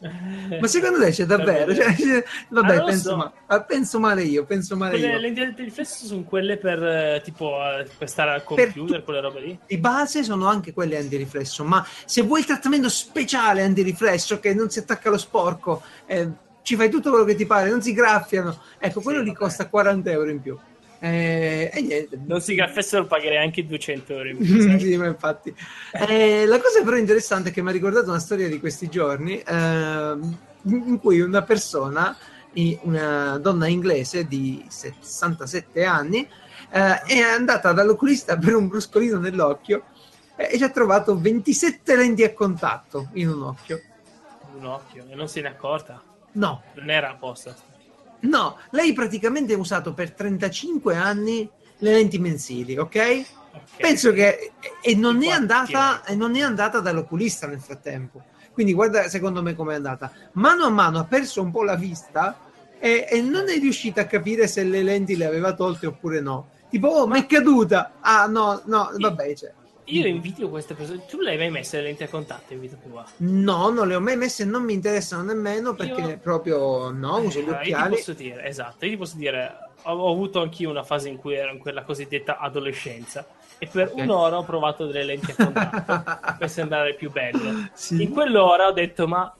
Ma secondo te c'è davvero? Cioè, cioè, vabbè, ah, penso, so. ma, ah, penso, male io. Penso male quelle, io. Le lenti antiriflesso sono quelle per eh, tipo eh, per stare al computer, quelle robe lì. Di base sono anche quelle antiriflesso, ma se vuoi il trattamento speciale antiriflesso che non si attacca allo sporco, eh, ci fai tutto quello che ti pare, non si graffiano. Ecco, quello sì, lì costa 40 euro in più. Eh, e niente. Non si graffessero pagherei anche 200 euro. sì, ma infatti. Eh, la cosa però interessante è che mi ha ricordato una storia di questi giorni eh, in cui una persona, una donna inglese di 67 anni, eh, è andata dall'oculista per un bruscolino nell'occhio e ci ha trovato 27 lenti a contatto in un occhio. Un occhio? E non se ne è accorta? No. Non era apposta. No, lei praticamente ha usato per 35 anni le lenti mensili, ok? okay. Penso che e non, è andata, e non è andata dall'oculista nel frattempo. Quindi guarda secondo me com'è andata. Mano a mano ha perso un po' la vista e, e non è riuscita a capire se le lenti le aveva tolte oppure no. Tipo, oh, mi è caduta. Ah, no, no, vabbè, cioè. Io invito queste persone. Tu le hai mai messe le lenti a contatto in vita tua? No, non le ho mai messe, non mi interessano nemmeno perché io... proprio no, uso gli occhiali. Io ti posso dire, esatto, io ti posso dire, ho, ho avuto anch'io una fase in cui ero in quella cosiddetta adolescenza e per okay. un'ora ho provato delle lenti a contatto per sembrare più bello. Sì. In quell'ora ho detto, ma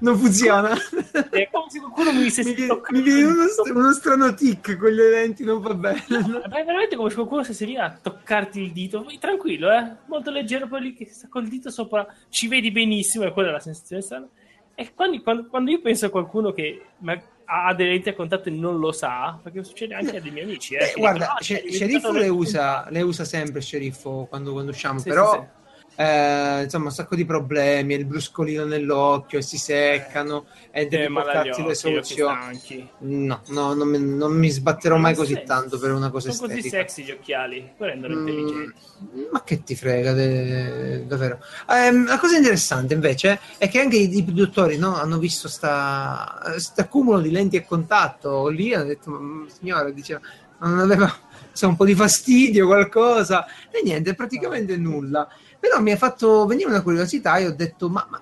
non funziona. È come se qualcuno mi stesse mi, toccando mi viene uno, uno strano tic con gli eventi, non va bene. Ma è veramente come se qualcuno stesse lì a toccarti il dito. Vai tranquillo, eh? Molto leggero, poi lì che sta col dito sopra, ci vedi benissimo, e quella è la sensazione strana. E quando, quando- quando io penso a qualcuno che ma- ha delle lenti a contatto e non lo sa, perché succede anche a dei miei amici, eh, Eh, guarda, dicono, "Ah, sce- sei sceriffo le usa, le usa sempre sceriffo quando, quando usciamo, Sì, però sì, sì. Eh, insomma un sacco di problemi, il bruscolino nell'occhio e si seccano e devi Eh, ma dagli portarti le soluzioni. No, no, non mi, non mi sbatterò Ma mai non così sei- tanto per una cosa Sono così estetica. sexy gli occhiali, poi rendono Mm, intelligenti. ma che ti frega, de- davvero. Ehm, la cosa interessante invece è che anche i, i produttori no, hanno visto sta accumulo di lenti a contatto lì hanno detto, "Ma, signora, diceva, non aveva un po' di fastidio, qualcosa, e niente, praticamente nulla. Però mi ha fatto venire una curiosità e ho detto, ma, ma,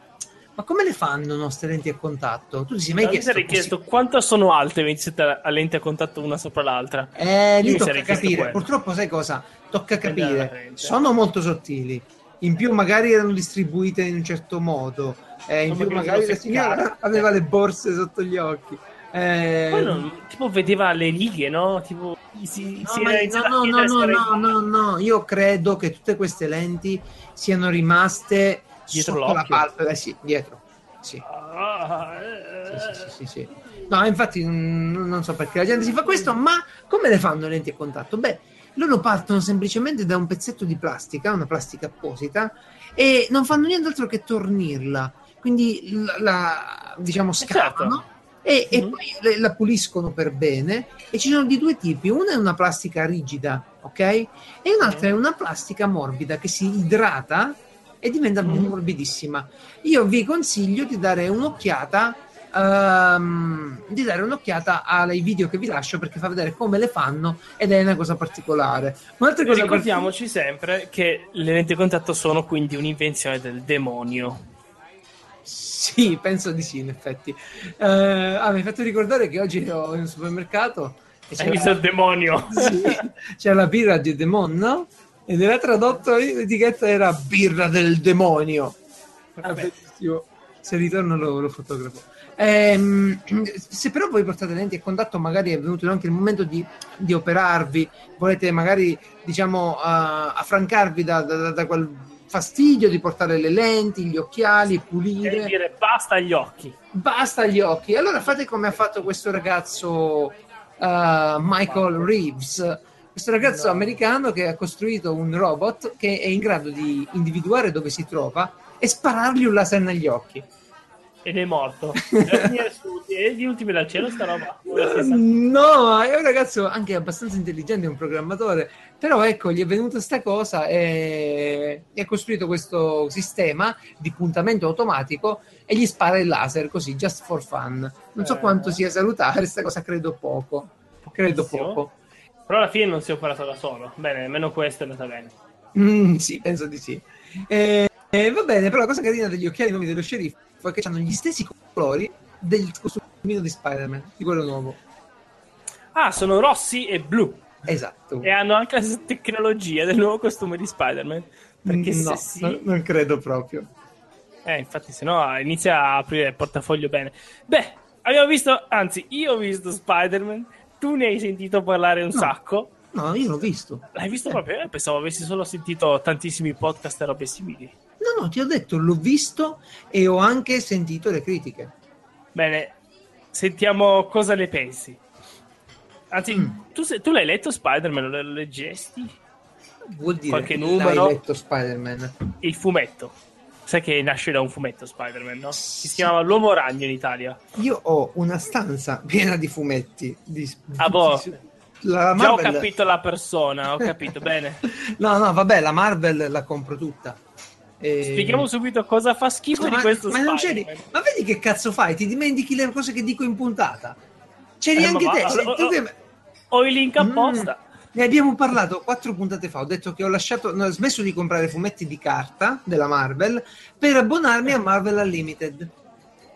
ma come le fanno no, queste lenti a contatto? Tu ti sei mai Ma mi chiesto? sarei chiesto quanto sono alte 27 a lenti a contatto una sopra l'altra. Eh, lì mi tocca capire. quello. Purtroppo, sai cosa? Tocca dalla capire. Sono molto sottili. In più, magari erano distribuite in un certo modo. Eh, in più, magari la signora aveva le borse sotto gli occhi. Eh, Poi non- tipo vedeva le righe, no? Tipo si, No, si no, no, no, no, no, no, io credo che tutte queste lenti siano rimaste Dietro sotto la l'occhio? palpebra, eh, sì, dietro. Sì. Ah, eh, Sì, sì, sì, sì, sì. No, infatti mm, non so perché la gente si fa questo, ma come le fanno le lenti a contatto? Beh, loro partono semplicemente da un pezzetto di plastica, una plastica apposita, e non fanno nient'altro che tornirla. Quindi la, la- diciamo scavano e, e Mhm. poi la puliscono per bene. E ci sono di due tipi: una è una plastica rigida, ok? E un'altra è una plastica morbida che si idrata e diventa Mhm. morbidissima. Io vi consiglio di dare un'occhiata. ehm, di dare un'occhiata ai video che vi lascio perché fa vedere come le fanno ed è una cosa particolare. Un'altra cosa Ricordiamoci sempre che le lenti a contatto sono quindi un'invenzione del demonio. Sì, penso di sì, in effetti. Eh, ah, mi hai fatto ricordare che oggi ero in un supermercato e Hai visto il demonio? sì, c'era la birra di Demon, no? Ed era tradotto, l'etichetta era birra del demonio. Era Vabbè. Se ritorno lo, lo fotografo. Ehm, se però voi portate lenti a contatto, magari è venuto anche il momento di, di operarvi, volete magari diciamo uh, affrancarvi da, da- da quel fastidio di portare le lenti, gli occhiali, E pulire, dire basta agli occhi. basta gli occhi. Allora fate come ha fatto questo ragazzo uh, Michael Reeves, questo ragazzo No. americano che ha costruito un robot che è in grado di individuare dove si trova e sparargli un laser negli occhi. Ed è morto. E e gli ultimi dal cielo sta roba. No, è un ragazzo anche abbastanza intelligente, è un programmatore, però ecco, gli è venuta sta cosa e, e ha costruito questo sistema di puntamento automatico e gli spara il laser così, just for fun. Non so Eh. quanto sia salutare, sta cosa credo poco. Credo Pochissimo. poco. Però alla fine non si è operato da solo. Bene, nemmeno questo è andata bene. Mm, sì, penso di sì. Eh, eh, va bene, però la cosa carina degli occhiali nuovi dello sceriffo è che hanno gli stessi colori del costumino di Spider-Man, di quello nuovo. Ah, sono rossi e blu. Esatto. E hanno anche la tecnologia del nuovo costume di Spider-Man. Perché no, se sì... non- non credo proprio. Eh, infatti, se no inizia a aprire il portafoglio bene. Beh, abbiamo visto, anzi, io ho visto Spider-Man, tu ne hai sentito parlare un No. sacco. No, io l'ho visto. L'hai visto Eh. proprio? Eh, pensavo avessi solo sentito tantissimi podcast e robe simili. No, no, ti ho detto, l'ho visto e ho anche sentito le critiche. Bene, sentiamo cosa ne pensi. Anzi, Mm. tu, tu l'hai letto Spider-Man? Lo leggesti? Vuol dire Qualche che numero? hai letto Spider-Man. Il fumetto. Sai che nasce da un fumetto Spider-Man, no? Si chiamava L'Uomo Ragno in Italia. Io ho una stanza piena di fumetti. Di... Ah, boh. La Già ho Marvel- capito la persona, ho capito bene. No, no, vabbè, la Marvel la compro tutta. E- Spieghiamo subito cosa fa schifo Ma, di questo ma non c'eri... Spider-Man. ma vedi che cazzo fai? Ti dimentichi le cose che dico in puntata. C'eri Eh, anche te. oh, che- Ho il link Mm. apposta. Ne abbiamo parlato quattro puntate fa. Ho detto che ho lasciato, no, ho smesso di comprare fumetti di carta della Marvel per abbonarmi a Marvel Unlimited.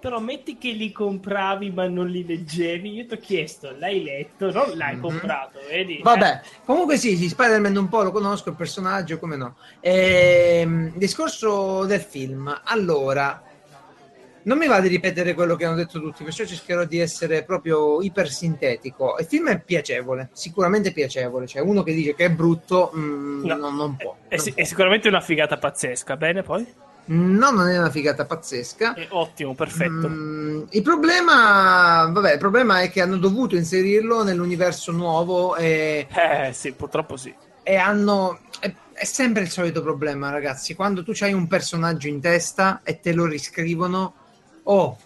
Però metti che li compravi ma non li leggevi. Io ti ho chiesto, l'hai letto? Non l'hai Mhm. comprato, vedi? Vabbè, comunque sì, sì, Spider-Man un po' lo conosco, il personaggio, come no. Ehm, discorso del film. Allora, non mi va di ripetere quello che hanno detto tutti, perciò cercherò di essere proprio ipersintetico. Il film è piacevole, sicuramente piacevole. Cioè, uno che dice che è brutto, mm, No. no, non può. È, non si- può. è sicuramente una figata pazzesca. Bene, poi? No, non è una figata pazzesca. È ottimo, perfetto. Mm, il problema, vabbè, il problema è che hanno dovuto inserirlo nell'universo nuovo e, Eh, sì, purtroppo sì. e hanno. È, è sempre il solito problema, ragazzi. Quando tu hai un personaggio in testa e te lo riscrivono, oh,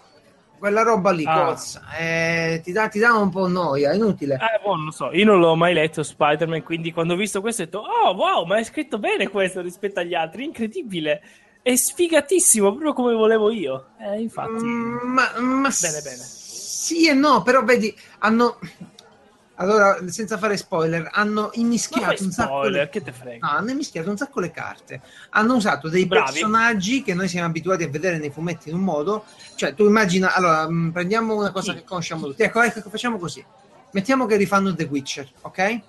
quella roba lì, Ah. cozza, eh, ti, dà, ti dà un po' noia, inutile. Eh, boh, non lo so, io non l'ho mai letto Spider-Man, quindi quando ho visto questo ho detto, oh wow, ma è scritto bene questo rispetto agli altri, incredibile, è sfigatissimo, proprio come volevo io. Eh, infatti, Mm, ma, ma Bene, bene. Sì e no, però vedi, hanno. Allora, senza fare spoiler, hanno immischiato un sacco spoiler, le... che te frega. No, hanno mischiato un sacco le carte. Hanno usato dei Bravi. personaggi che noi siamo abituati a vedere nei fumetti in un modo. Cioè, tu immagina, allora, mh, prendiamo una cosa Chi? che conosciamo tutti. Ecco, ecco, facciamo così. Mettiamo che rifanno The Witcher, ok?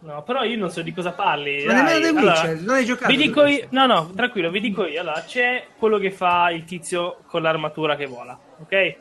No, però io non so di cosa parli. Ma nemmeno The Allora, Witcher, non hai giocato. Vi dico io, no, no, tranquillo, vi dico io. Allora, c'è quello che fa il tizio con l'armatura che vola, ok?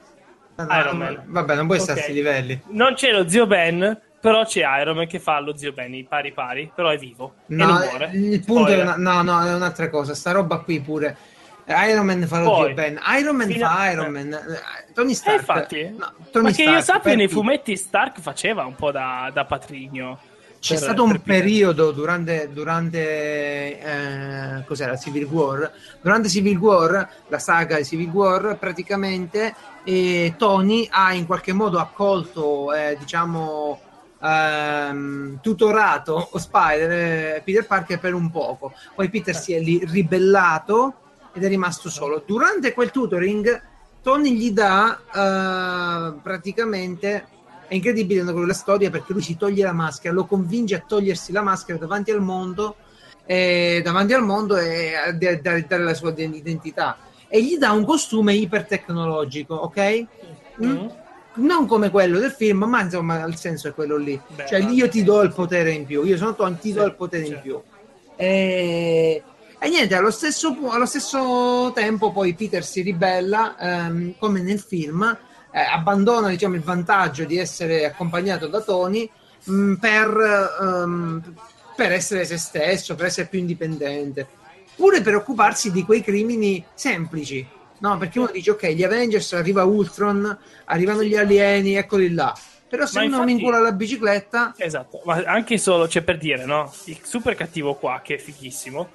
No, no, Iron Man. Vabbè, non puoi Ok. stare a livelli. Non c'è lo zio Ben, però c'è Iron Man che fa lo zio Ben, i pari pari, però è vivo e non No, muore. il punto è una, no, no, è un'altra cosa. Sta roba qui pure. Iron Man fa lo Poi, zio Ben. Iron Man fino- fa Iron eh. Man. Eh, Tony Eh, Stark. infatti, no, Tony ma che io Stark, sappia, per nei fumetti Stark faceva un po' da, da patrigno. C'è per- stato un periodo durante, durante eh, cos'era? Civil War. Durante Civil War la saga di Civil War praticamente eh, Tony ha in qualche modo accolto eh, diciamo ehm, tutorato Spider eh, Peter Parker per un poco. Poi Peter si è lì ribellato ed è rimasto solo. Durante quel tutoring Tony gli dà eh, praticamente è incredibile quella storia perché lui si toglie la maschera, lo convince a togliersi la maschera davanti al mondo, eh, davanti al mondo e a da- da- dare la sua identità. E gli dà un costume ipertecnologico, ok? Mm? Mm. Non come quello del film, ma insomma il senso è quello lì. Beh, cioè, io ti sì, do il sì. potere in più, io sono Tony, ti Sì, do il potere in certo. più. E, e niente, allo stesso, allo stesso tempo poi Peter si ribella, ehm, come nel film, eh, abbandona diciamo, il vantaggio di essere accompagnato da Tony mh, per, ehm, per essere se stesso, per essere più indipendente, pure per occuparsi di quei crimini semplici. No, perché uno dice ok, gli Avengers arriva Ultron, arrivano gli alieni, eccoli là. Però se Ma uno infatti- vincula la bicicletta, Esatto, ma anche solo, c'è per dire, no? Il super cattivo qua, che è fighissimo,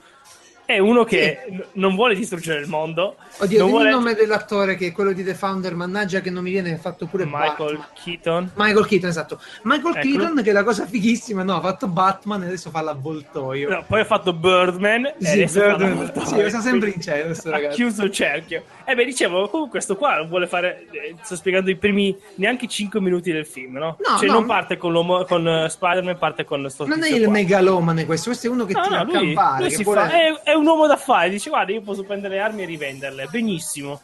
è uno che n- non vuole distruggere il mondo. oddio, non vuole... il nome dell'attore che è quello di The Founder, mannaggia che non mi viene, ha fatto pure Michael Batman. Keaton. Michael Keaton, esatto. Michael Ecco. Keaton, che è la cosa fighissima, no, ha fatto Batman e adesso fa l'avvoltoio. No, poi ha fatto Birdman e Sì, fa Birdman, l'avvoltoio. sì, sta sempre in cielo questo ha ragazzo. chiuso il cerchio. E beh, dicevo, comunque questo qua vuole fare, eh, sto spiegando i primi neanche 5 minuti del film, no? No, cioè no. non parte con, l'uomo, con eh, Spider-Man, parte con sto Non è il qua. megalomane questo, questo è uno che No, tira no, a lui, campare. lui si vuole- fa- è, è un uomo d'affari, dice guarda io posso prendere le armi e rivenderle, benissimo.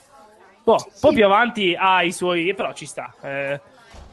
Boh, poi più avanti ha i suoi, però ci sta. eh,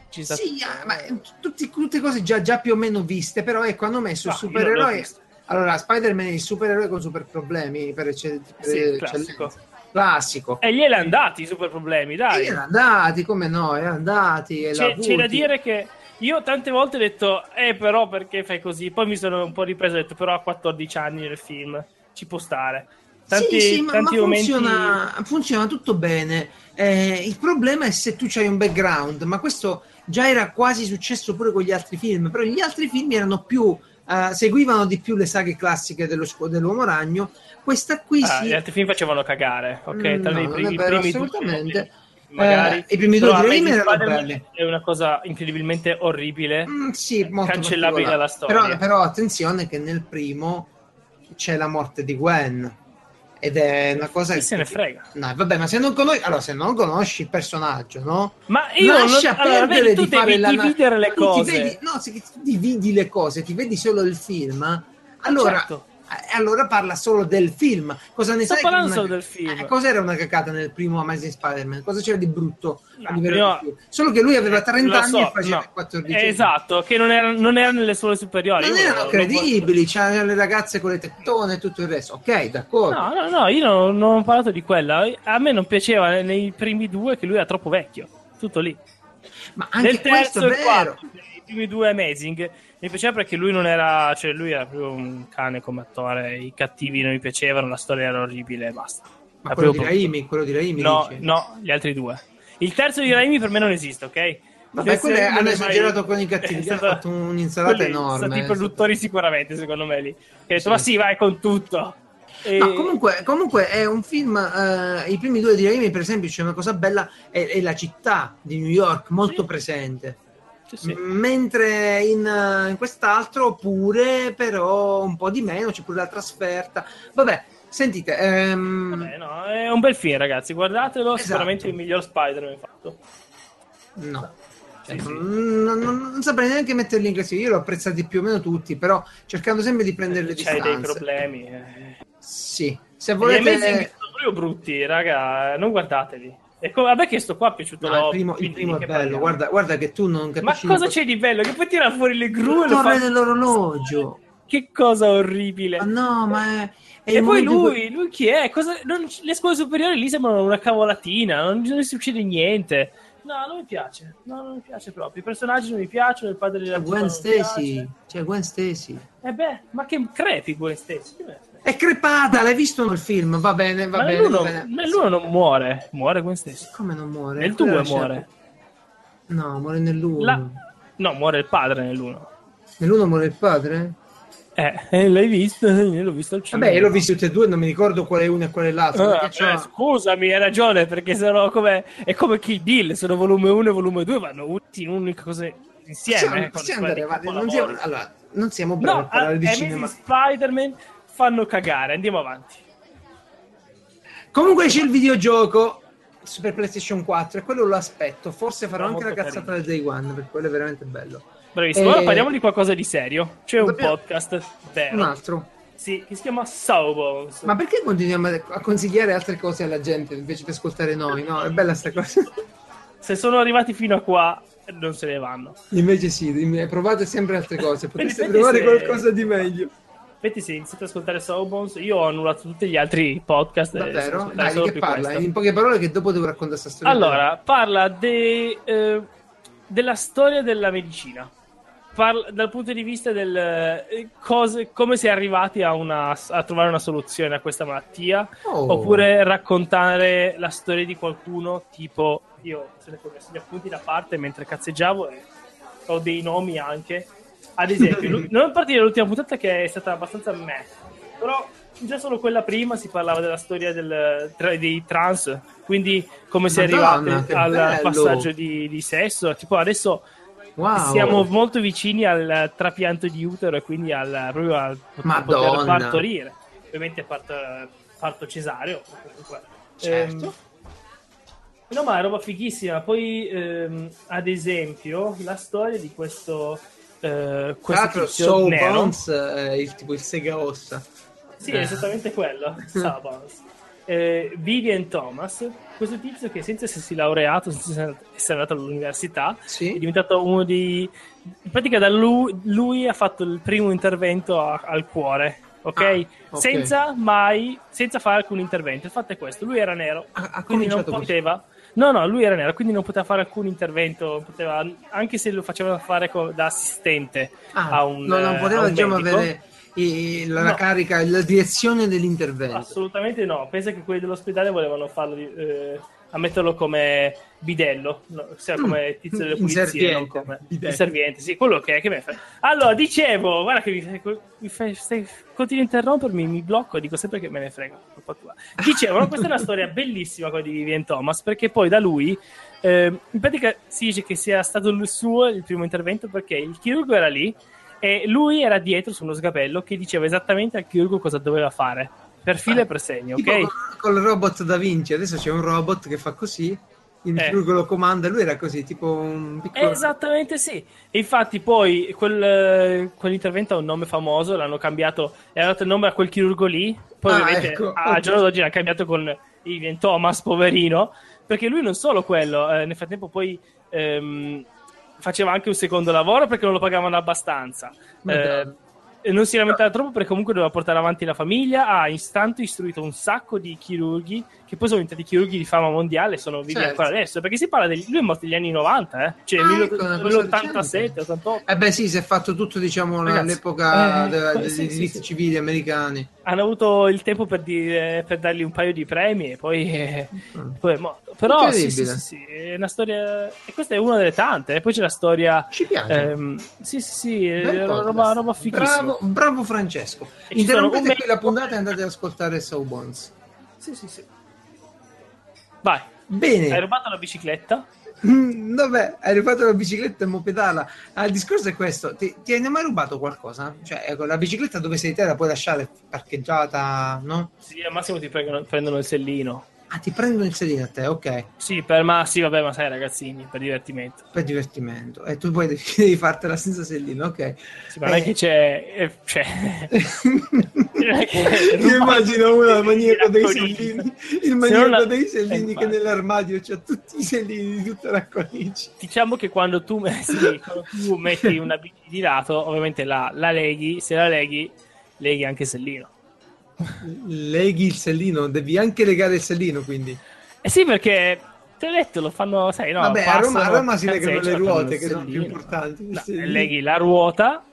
ci sta Sì, ah, ma eh, tutti- tutte cose già, già più o meno viste, però ecco, hanno messo il Ah, l'ho supereroe. Allora, Spider-Man è il supereroe con super problemi per, ecce- per Sì, eccellenza. classico. Classico. E gliele andati i super problemi, dai. erano andati, come no, erano andati. e C'è, c'è da dire che io tante volte ho detto, eh però perché fai così? Poi mi sono un po' ripreso e ho detto, però ha 14 anni nel film, ci può stare. Tanti, sì, sì, ma, tanti ma momenti... funziona, funziona tutto bene. Eh, il problema è se tu hai un background, ma questo già era quasi successo pure con gli altri film, però gli altri film erano più, eh, seguivano di più le saghe classiche dello, dell'uomo ragno. Questa qui Ah, sì. Gli altri film facevano cagare, ok? Mm, Tra no, i primi, vero, i primi assolutamente. due, magari. Eh, i primi due Amazing Raimi erano belli. È una cosa incredibilmente orribile. Mm, sì, molto cancellabile dalla storia. Però, però attenzione che nel primo c'è la morte di Gwen ed è una cosa Chi che se ne frega? No, vabbè, ma se non conosci, allora, se non conosci il personaggio, no? Ma io Lascia non... allora, perdere vedi, di fare la dividere le cose. vedi- no, se ti dividi le cose, ti vedi solo il film. Allora, certo. E allora parla solo del film. Cosa ne Sto sai? parlando solo una- del film. Eh, cos'era una cacata nel primo Amazing Spider-Man? Cosa c'era di brutto? No, film? Solo che lui aveva 30 Lo anni so, e faceva no. il 14 Eh, Esatto, che non era, non era nelle scuole superiori. Non erano credibili, c'erano le ragazze con le tettone e tutto il resto. Ok, d'accordo. No, no, no, io non, non ho parlato di quella. A me non piaceva nei primi due che lui era troppo vecchio. Tutto lì. Ma anche Nel questo terzo è e vero. quarto, i primi due Amazing, mi piaceva perché lui non era, cioè lui era proprio un cane come attore, i cattivi non mi piacevano, la storia era orribile e basta. Ma quello di Raimi, quello di Raimi. No, dici? no, gli altri due. Il terzo di Raimi per me non esiste, ok? Vabbè, se- hanno esagerato mai- con i cattivi, gli hanno stato- fatto un'insalata enorme, Sono i produttori sicuramente, secondo me lì. Che detto, Sì. ma sì, vai con tutto. E- No, comunque, comunque è un film. eh, I primi due di Raimi, per esempio, c'è una cosa bella: è, è la città di New York molto Sì. presente. Sì, sì. Mentre in, eh, in quest'altro, pure, però un po' di meno, c'è pure la trasferta. Vabbè, sentite, ehm, Vabbè, no, è un bel film, ragazzi. Guardatelo, Esatto. sicuramente il miglior Spider-Man fatto. no. Sì, sì. Non, non- non saprei neanche metterli in classifica. Io l'ho apprezzati più o meno tutti, però cercando sempre di prendere le C'hai distanze. dei problemi. eh. Sì, se Gli volete. Amazing sono proprio brutti, raga. Non guardateli. E co- vabbè che sto qua è piaciuto No, il primo, il primo è bello, guarda, guarda che tu non Ma capisci. cosa c'è di bello? Che puoi tirare fuori le gru e Il lo fa... dell'orologio. Che cosa orribile. Ma no, ma è. è E poi momento in lui, lui chi è? Cosa- non- le scuole superiori lì sembrano una cavolatina, non, non succede niente. No, non mi piace. No, non mi piace proprio. I personaggi non mi piacciono, il padre della Gwen Stacy. C'è Gwen Stacy. Eh beh, ma che crepi Gwen Stacy? Che? È crepata, l'hai visto nel film? Va bene, va Ma bene. nell'uno, va bene. nell'uno non muore, muore Gwen Stacy. Come non muore? Nel Quella 2 è la muore. No, muore nell'uno. La- No, muore il padre nell'uno. Nell'uno muore il padre? Eh, eh, l'hai visto? Io l'ho visto al cinema. Vabbè, io l'ho visto tutti e due, non mi ricordo quale è uno e quale è l'altro. Ah, eh, scusami, hai ragione, perché sono come è come Kill Bill, sono volume 1 e volume 2 vanno tutti in un'unica cosa insieme. Possiamo, eh, possiamo andare avanti. Non siamo, allora, non siamo bravi No, a parlare di cinema. Spider-Man fanno cagare, andiamo avanti. Comunque c'è il videogioco Super PlayStation 4 e quello lo aspetto. Forse farò anche la cazzata del Day One perché quello è veramente bello. Bravissimo, Eh, ora parliamo di qualcosa di serio. C'è un dobbiamo- podcast vero, Un altro. sì, che si chiama Sawbones. Ma perché continuiamo a consigliare altre cose alla gente invece di ascoltare noi? No, è bella sta cosa. Se sono arrivati fino a qua, non se ne vanno. Invece sì, provate sempre altre cose. Potreste provare se- qualcosa di meglio. Infatti, se iniziate ad ascoltare Sawbones, io ho annullato tutti gli altri podcast. e sto Davvero? Dai, solo che parla? questo. In poche parole che dopo devo raccontare questa storia. Allora, parla de- eh, della storia della medicina. Parla dal punto di vista del eh, cose- come si è arrivati a, una- a trovare una soluzione a questa malattia, Oh. oppure raccontare la storia di qualcuno, tipo io se ne ho messo gli appunti da parte mentre cazzeggiavo e ho dei nomi anche. Ad esempio, non partire dall'ultima puntata che è stata abbastanza me, però già solo quella prima si parlava della storia del- tra- dei trans, quindi come si è arrivati al bello. passaggio di, di sesso. Tipo adesso Wow. siamo molto vicini al trapianto di utero e quindi al, proprio al poter partorire. Ovviamente parto, parto cesareo. comunque. Certo. Ehm, no, ma è roba fighissima. Poi, ehm, ad esempio, la storia di questo. Eh, Tra questo l'altro, tizio nero. Bones è il tipo il sega ossa. Sì, Eh. è esattamente quello. Sabans. Eh, Vivian Thomas, questo tizio che senza essersi laureato, senza essere andato all'università, è Sì. diventato uno di. In pratica, da lui, lui ha fatto il primo intervento a- al cuore, ok? Ah, ok. Senza mai, senza fare alcun intervento. Il fatto è questo: lui era nero, Ha, ha quindi non cominciato così. No, no, lui era nero, quindi non poteva fare alcun intervento, poteva- anche se lo faceva fare co- da assistente Ah, a un no, non eh, poteva diciamo, avere i- la, la No. carica, la direzione dell'intervento. Assolutamente no. Pensa che quelli dell'ospedale volevano farlo eh, a metterlo come bidello, no, cioè come tizio delle pulizie, Inserviente. non come Bidello. inserviente. Sì, quello che è che me fa. Allora, dicevo, guarda che mi fai, mi fai stai, continui a interrompermi, mi blocco e dico sempre che me ne frega. Dicevo, no, questa è una storia bellissima quella di Vivian Thomas, perché poi da lui eh, in pratica si dice che sia stato il suo il primo intervento perché il chirurgo era lì e lui era dietro su uno sgabello che diceva esattamente al chirurgo cosa doveva fare per filo e per segno, ok? con- col robot da Vinci, adesso c'è un robot che fa così il Eh. chirurgo lo comanda, lui era così, tipo un piccolo... Esattamente sì. E infatti poi quel, eh, quell'intervento ha un nome famoso, l'hanno cambiato, e hanno dato il nome a quel chirurgo lì. Poi Ah, ovviamente ecco, a ok. giorno d'oggi l'hanno cambiato con Ivan Thomas, poverino, perché lui non solo quello, eh, nel frattempo poi ehm, faceva anche un secondo lavoro perché non lo pagavano abbastanza. Eh, non si lamentava troppo perché comunque doveva portare avanti la famiglia. Ha intanto istruito un sacco di chirurghi che poi sono diventati chirurghi di fama mondiale e sono vivi Certo. ancora adesso. Perché si parla degli. Lui è morto negli anni 90, eh? cioè Ah, ecco, una cosa nell'87, recente. 88. Eh beh sì, si è fatto tutto, diciamo, Ragazzi, all'epoca eh, de- dei sì, sì, diritti sì. civili americani. Hanno avuto il tempo per, dire- per dargli un paio di premi e poi, eh, Mm. poi è morto. Però sì, sì, sì, sì, è una storia. E questa è una delle tante. E poi c'è la storia. Ci piace. ehm, sì, sì, sì, podcast. roba, roba. Bravo, bravo Francesco. Interrompete qui la puntata e andate ad ascoltare Sawbones. Sì, sì, sì. Vai, hai Bene, rubato la bicicletta? Mm, vabbè, hai rubato la bicicletta e mo pedala. Ah, il discorso è questo: ti, ti hai mai rubato qualcosa? Cioè, ecco, la bicicletta dove sei te la puoi lasciare parcheggiata, no? Sì, al massimo ti prendono, prendono il sellino. Ah, ti prendono il sedile a te, ok, Sì, per, ma sì, vabbè, ma sai, ragazzini, per divertimento. per divertimento. E tu poi devi, devi fartela senza sedile, ok. Sì, ma non è Eh. che c'è. eh, c'è non è che- Io immagino uno il maniaco dei sellini, il maniaco non la- dei Eh, sellini che nell'armadio c'ha tutti i sellini di tutta la conici. Diciamo che quando tu, sì, quando tu metti una bici di lato, ovviamente la, la leghi, se la leghi, leghi anche sellino. Leghi il sellino, devi anche legare il sellino, quindi. Eh sì, perché te l'ho detto, lo fanno, sai, no? Vabbè, a Roma, a passano, Roma si legano le ruote che sono più importanti. No, leghi la ruota,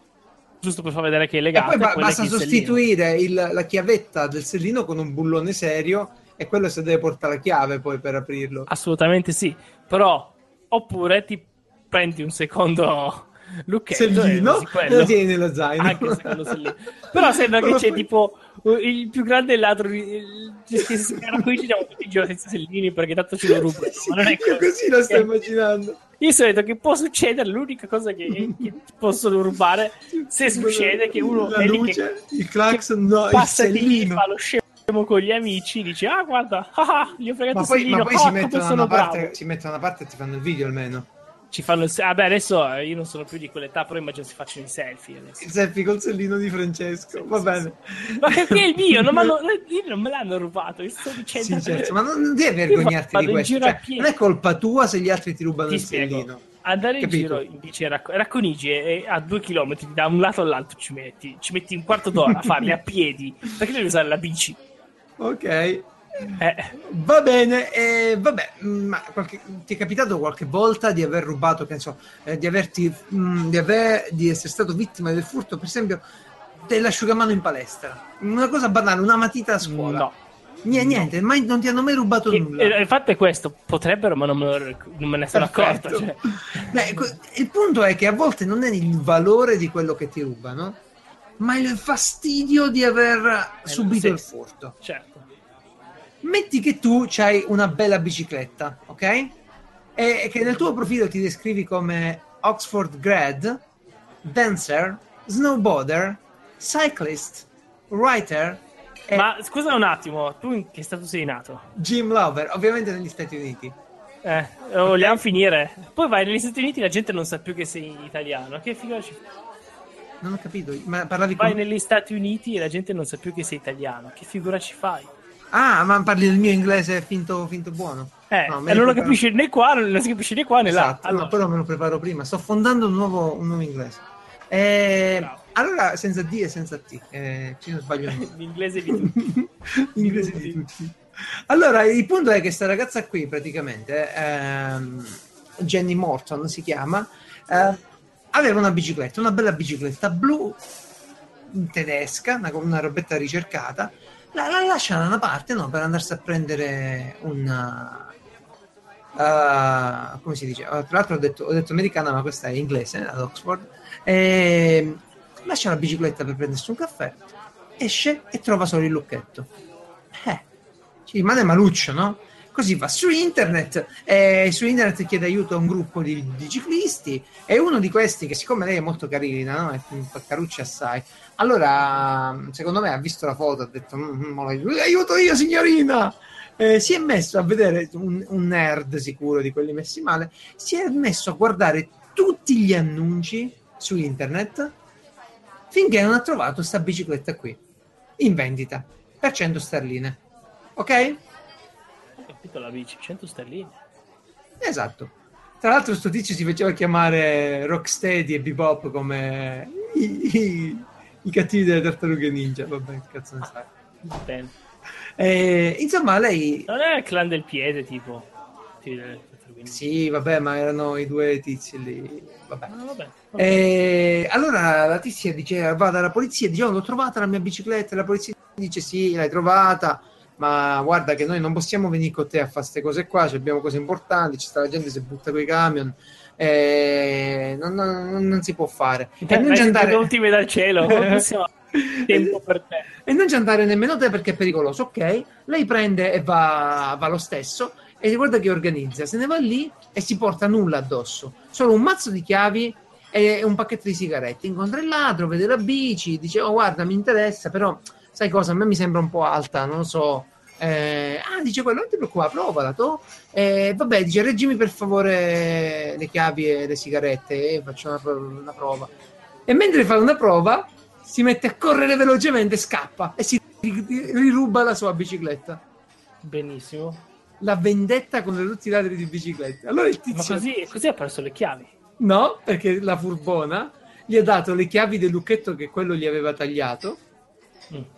giusto per far vedere che è E legata. poi ba- poi basta leghi il sostituire il- la chiavetta del sellino con un bullone serio e quello se deve portare la chiave poi per aprirlo. Assolutamente sì, però oppure ti prendi un secondo lucchetto e sellino e lo tieni nello zaino. Anche il secondo sellino. Però sembra che c'è poi- tipo il più grande ladro di- il- qui ci siamo tutti i giorni senza sellini perché tanto ce lo rubano. Sì, Ma non è così. così lo sto Eh, immaginando. Io detto che può succedere, l'unica cosa che, che possono rubare se succede che uno la luce, che, il clacson, no, il passa di lì, fa lo scemo con gli amici, dice ah guarda, ah, ah, gli ho fregato Ma il poi, ma poi ah, si, mettono parte, si mettono da una parte e ti fanno il video almeno. Ci fanno il se- ah, beh, adesso eh, io non sono più di quell'età, però immagino si facciano i selfie adesso. Il selfie col sellino di Francesco. Va sì, bene. Ma perché è il mio? Non, io non me l'hanno rubato, io sto dicendo Sì, certo, ma non, devi vergognarti di in questo. Cioè, non è colpa tua se gli altri ti rubano Ti il spiego. sellino. Andare in Capito? giro in bici a Racco- Racconigi e a due chilometri da un lato all'altro ci metti, ci metti un quarto d'ora a farli a piedi. Perché devi usare la bici? Ok. Eh, Va bene, eh, vabbè, mm, ma qualche- ti è capitato qualche volta di aver rubato, che ne so, eh, di averti, mm, di, aver, di essere stato vittima del furto, per esempio, dell'asciugamano in palestra? Una cosa banale, una matita a scuola. no. Niente, niente, mai, non ti hanno mai rubato Che- nulla. eh, il fatto è questo, potrebbero, ma non me, non me ne sono Perfetto. accorto. cioè. Beh, il punto è che a volte non è il valore di quello che ti rubano, ma il fastidio di aver subito sì. il furto. Certo. Metti che tu hai una bella bicicletta, ok? E che nel tuo profilo ti descrivi come Oxford grad, dancer, snowboarder, cyclist, writer Ma scusa un attimo, tu in che stato sei nato? gym lover, ovviamente negli Stati Uniti. Eh, vogliamo finire? Poi vai negli Stati Uniti la gente non sa più che sei italiano. Che figura ci Non ho capito, ma parlavi Vai con... negli Stati Uniti e la gente non sa più che sei italiano. Che figura ci fai? Ah, ma parli del mio inglese finto, finto buono. Eh, No, e non lo capisci né qua, non si capisce né qua né là. Esatto, Allora, no, però me lo preparo prima. Sto fondando un nuovo, un nuovo inglese. Eh, allora, senza D e senza T. Eh, ci non sbaglio l'inglese di tutti. L'inglese di tutti. Allora, il punto è che sta ragazza qui, praticamente, ehm, Jenny Morton si chiama, eh, aveva una bicicletta, una bella bicicletta blu tedesca, una, una robetta ricercata. La, la lascia da una parte no, per andarsi a prendere una. eh, come si dice? Eh, Tra l'altro ho detto, ho detto americana, ma questa è inglese ad Oxford. E, lascia la bicicletta per prendersi un caffè, esce e trova solo il lucchetto. Eh, ci rimane maluccio, no? Così va su internet e su internet chiede aiuto a un gruppo di, di ciclisti e uno di questi, che siccome lei è molto carina, no? è caruccia assai, allora secondo me ha visto la foto, ha detto "Mm, mm, aiuto io signorina! eh, si è messo a vedere un, un nerd sicuro di quelli messi male, si è messo a guardare tutti gli annunci su internet finché non ha trovato questa bicicletta qui in vendita per 100 sterline. Ok? Capito la bici, 100 sterline. Esatto. Tra l'altro, sto tizio si faceva chiamare Rocksteady e Bebop come i, i, i cattivi delle tartarughe ninja. Vabbè, cazzo ne sai. Bene. Eh, insomma, lei. Non è il clan del piede, tipo. Sì, vabbè, ma erano i due tizi lì. Vabbè. Ah, vabbè, vabbè. Eh, allora la tizia dice: Va dalla polizia, dice: oh, l'ho trovata la mia bicicletta. La polizia dice: Sì, l'hai trovata ma guarda che noi non possiamo venire con te a fare queste cose qua, abbiamo cose importanti, ci sta la gente che si butta con i camion, eh, non, non, non, si può fare. E non ci andare... ultime dal cielo, tempo per te. E non ci andare nemmeno te perché è pericoloso, ok? Lei prende e va, va lo stesso e guarda che organizza, se ne va lì e si porta nulla addosso, solo un mazzo di chiavi e un pacchetto di sigarette. Incontra il ladro, vede la bici, dice oh guarda mi interessa, però sai cosa, a me mi sembra un po' alta, non lo so. Eh, ah, dice quello, non ti preoccupare, provala. To. Eh, vabbè, dice, reggimi per favore le chiavi e le sigarette e faccio una, una, prova. E mentre fa una prova, si mette a correre velocemente, scappa e si riruba la sua bicicletta. Benissimo. La vendetta con tutti i ladri di biciclette. Allora il tizio... Ma così, così ha perso le chiavi? No, perché la furbona gli ha dato le chiavi del lucchetto che quello gli aveva tagliato. Mm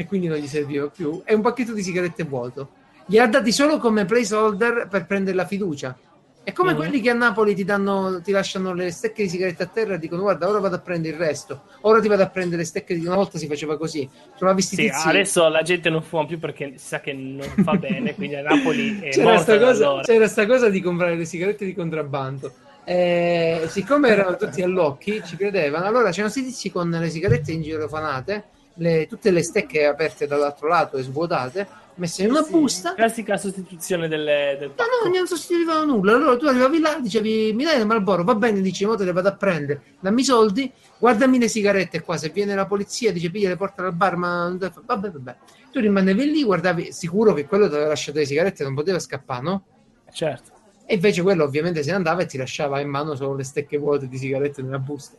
e quindi non gli serviva più. E un pacchetto di sigarette vuoto. Gli ha dati solo come placeholder per prendere la fiducia. È come mm-hmm. quelli che a Napoli ti, danno, ti lasciano le stecche di sigarette a terra e dicono guarda ora vado a prendere il resto, ora ti vado a prendere le stecche di una volta si faceva così. Trovavi sì, adesso la gente non fuma più perché si sa che non fa bene, quindi a Napoli è c'era sta cosa. C'era questa cosa di comprare le sigarette di contrabbando. Eh, siccome erano tutti all'occhi, ci credevano, allora c'erano questi tizi con le sigarette ingirofanate le, tutte le stecche aperte dall'altro lato e svuotate, messe in una sì, busta. Classica sostituzione delle, del No, no, non sostituivano nulla. Allora tu arrivavi là, dicevi mi dai il Malboro, va bene, dici, mo te le vado a prendere, dammi i soldi, guardami le sigarette qua, se viene la polizia dice piglia le porta al bar, ma vabbè, vabbè. Tu rimanevi lì, guardavi, sicuro che quello ti aveva lasciato le sigarette, non poteva scappare, no? Certo. E invece quello ovviamente se ne andava e ti lasciava in mano solo le stecche vuote di sigarette nella busta.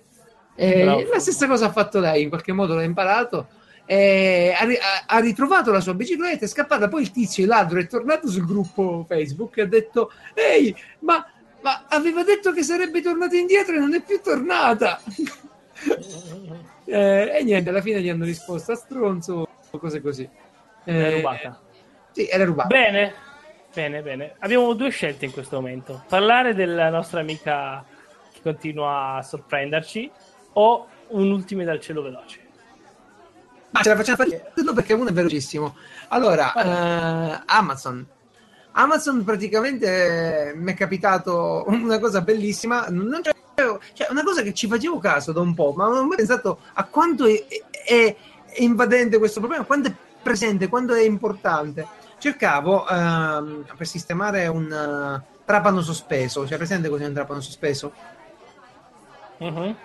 Eh, la stessa cosa ha fatto lei, in qualche modo l'ha imparato. Eh, ha, ha, ritrovato la sua bicicletta, è scappata. Poi il tizio, il ladro, è tornato sul gruppo Facebook e ha detto: Ehi, ma, ma aveva detto che sarebbe tornata indietro e non è più tornata. eh, e niente, alla fine gli hanno risposto a stronzo, cose così. Eh, è rubata. Sì, era rubata. Bene, bene, bene. Abbiamo due scelte in questo momento: parlare della nostra amica che continua a sorprenderci o un ultime dal cielo veloce? Ma ce la facciamo fare perché uno è velocissimo. Allora, eh, Amazon. Amazon praticamente mi è capitato una cosa bellissima, non cioè una cosa che ci facevo caso da un po', ma non ho mai pensato a quanto è, è, è invadente questo problema, quanto è presente, quanto è importante. Cercavo ehm, per sistemare un uh, trapano sospeso, cioè presente cos'è un trapano sospeso? Uh-huh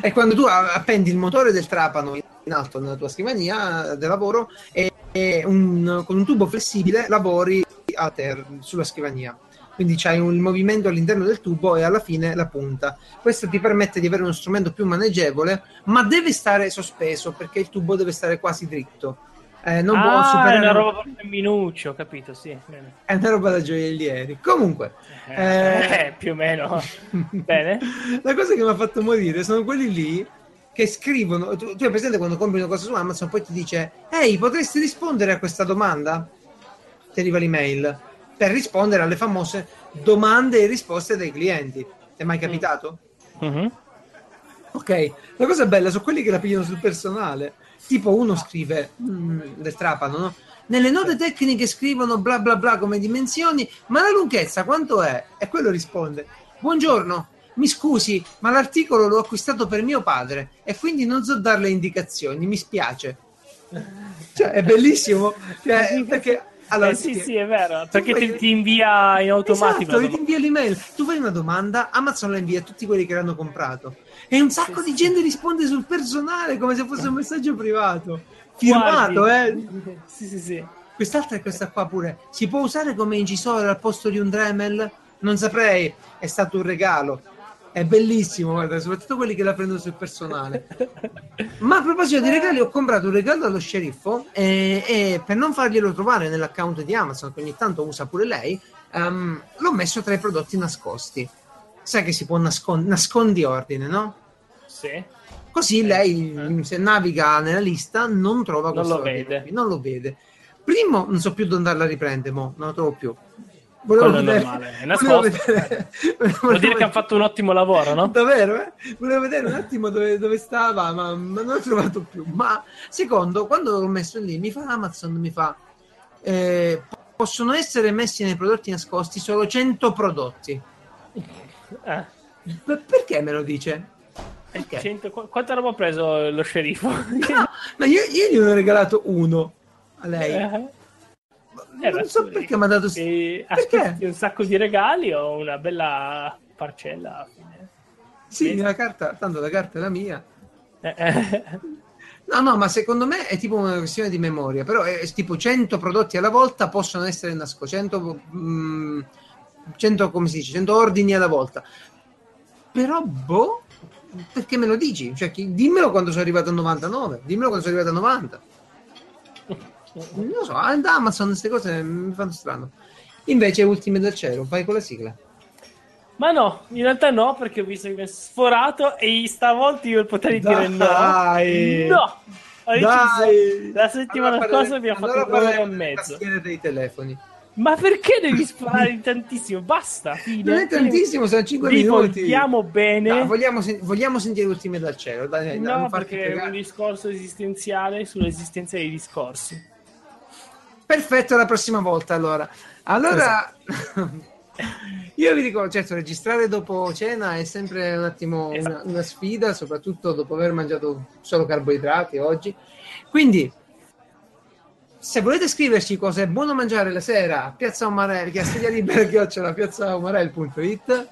è quando tu appendi il motore del trapano in alto nella tua scrivania del lavoro e, e un, con un tubo flessibile lavori a terra sulla scrivania quindi c'hai un movimento all'interno del tubo e alla fine la punta. Questo ti permette di avere uno strumento più maneggevole, ma deve stare sospeso perché il tubo deve stare quasi dritto. Eh, non ah, può superare... è una roba per minuccio, capito, sì. È una roba da gioiellieri. Comunque... Eh, eh... più o meno. Bene. La cosa che mi ha fatto morire sono quelli lì che scrivono... Tu, tu hai presente quando compri una cosa su Amazon, poi ti dice Ehi, potresti rispondere a questa domanda? Ti arriva l'email per rispondere alle famose domande e risposte dei clienti. Ti è mai mm. capitato? Mm-hmm. Ok, la cosa bella sono quelli che la pigliano sul personale tipo uno scrive mm, del trapano, no? Nelle note tecniche scrivono bla bla bla come dimensioni, ma la lunghezza quanto è? E quello risponde: Buongiorno, mi scusi, ma l'articolo l'ho acquistato per mio padre e quindi non so darle indicazioni, mi spiace. Cioè, è bellissimo cioè, perché Allora, eh, sì, sì, è vero, perché ti, ti, invia in automatico. Esatto, ti invia l'email. Tu fai una domanda, Amazon la invia a tutti quelli che l'hanno comprato. E un sacco sì, di gente risponde sul personale come se fosse un messaggio privato. Firmato, Guardi. eh? Sì, sì, sì. Quest'altra è questa qua pure. Si può usare come incisore al posto di un Dremel? Non saprei, è stato un regalo. È bellissimo, guarda, soprattutto quelli che la prendono sul personale. Ma a proposito di regali, ho comprato un regalo allo sceriffo e, e per non farglielo trovare nell'account di Amazon, che ogni tanto usa pure lei, um, l'ho messo tra i prodotti nascosti. Sai che si può nascondere, nascondi ordine, no? Sì. Così eh, lei, eh. se naviga nella lista, non trova non questo. Lo vede. Non lo vede. Primo, non so più dove andarla a riprendere, mo, non lo trovo più. Volevo Quello vedere, è normale, è nascosto. Vedere, Vuol dire che hanno fatto un ottimo lavoro, no? Davvero, eh? Volevo vedere un attimo dove, dove stava, ma, ma, non l'ho trovato più. Ma secondo, quando l'ho messo lì, mi fa Amazon, mi fa... Eh, possono essere messi nei prodotti nascosti solo 100 prodotti. Eh. Perché me lo dice? Perché? 100, quanto roba ha preso lo sceriffo? No, ma io, io gli ho regalato uno a lei. Eh. Eh, non so perché mi ha dato e aspetti un sacco di regali o una bella parcella alla fine. Sì, la carta, tanto la carta è la mia. Eh, eh. No, no, ma secondo me è tipo una questione di memoria, però è, tipo 100 prodotti alla volta possono essere nascosti, 100, mm, 100, come si dice, 100 ordini alla volta. Però, boh, perché me lo dici? Cioè, dimmelo quando sono arrivato a 99, dimmelo quando sono arrivato a 90. Non lo so, ad Amazon queste cose mi fanno strano. Invece Ultime del Cielo, vai con la sigla. Ma no, in realtà no, perché ho visto che mi è sforato e stavolta io potrei dire no. No! Dai. La settimana allora scorsa abbiamo allora fatto un'ora e mezzo. dei telefoni. Ma perché devi sparare tantissimo? Basta. Fine. Non è tantissimo, sono 5 Vi minuti. Vogliamo bene. No, vogliamo, sen- vogliamo, sentire ultime dal cielo. Dai, no, perché è un discorso esistenziale sull'esistenza dei discorsi. Perfetto, la prossima volta allora. Allora, io vi dico, certo, registrare dopo cena è sempre un attimo esatto. una, una, sfida, soprattutto dopo aver mangiato solo carboidrati oggi. Quindi, se volete scriverci cosa è buono mangiare la sera a Piazza Umarell, chiastiglia libera chiocciola piazzaumarell.it,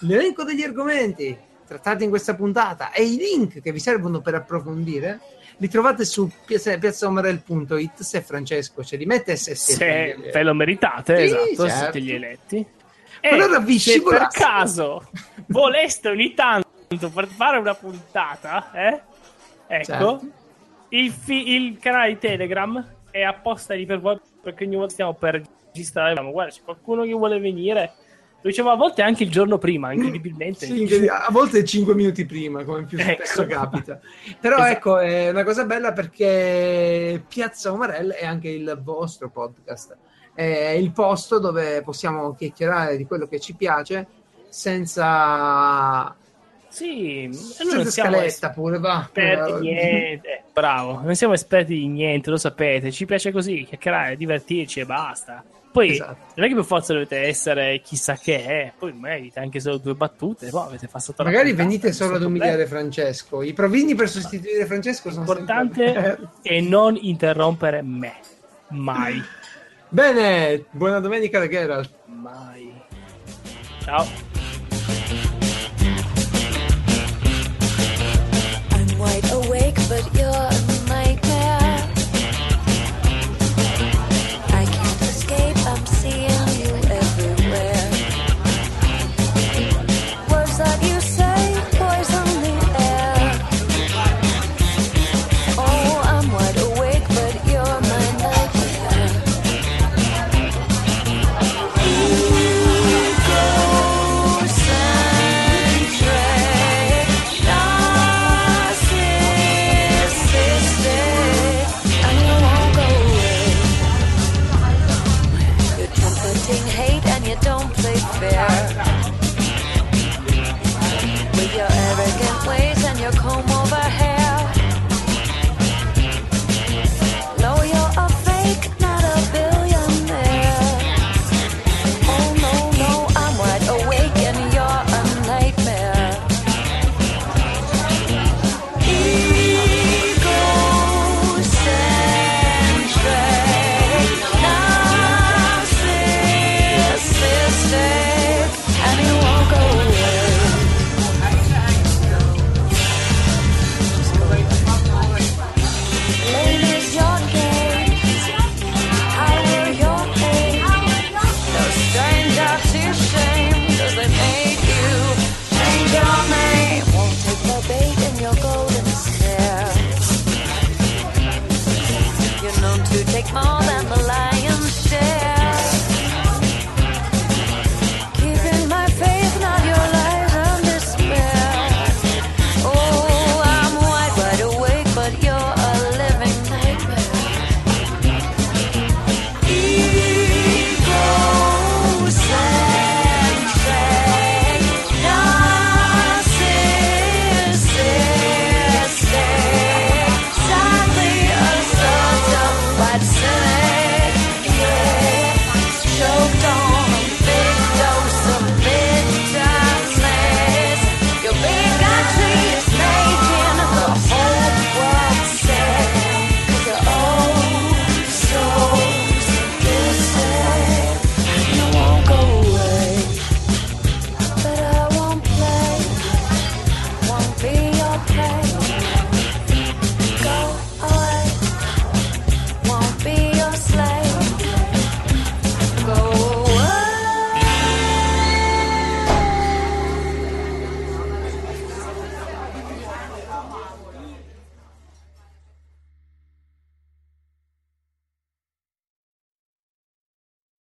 l'elenco degli argomenti trattati in questa puntata e i link che vi servono per approfondire li trovate su piazzaomarel.it se Francesco ce li mette se, se ve lo meritate, sì, esatto, certo. siete gli eletti. E allora vi se per caso voleste ogni tanto per fare una puntata, eh? ecco, certo. il, fi- il, canale di Telegram è apposta lì per voi perché ogni volta stiamo per registrare. Ma guarda, c'è qualcuno che vuole venire lo dicevo a volte anche il giorno prima, incredibilmente. Sì, a volte 5 minuti prima, come più ecco. spesso capita. Però esatto. ecco, è una cosa bella perché Piazza Omarell è anche il vostro podcast. È il posto dove possiamo chiacchierare di quello che ci piace senza... Sì, senza scaletta pure, va. Esperti niente. Bravo, non siamo esperti di niente, lo sapete. Ci piace così, chiacchierare, divertirci e basta. Poi esatto. non è che per forza dovete essere chissà che è, poi merita anche solo due battute, poi avete fatto Magari venite solo ad umiliare Francesco. I provini per sostituire Francesco sono importante è non interrompere me. Mai. Bene, buona domenica da Geralt. Mai. Ciao. wide awake, but you're.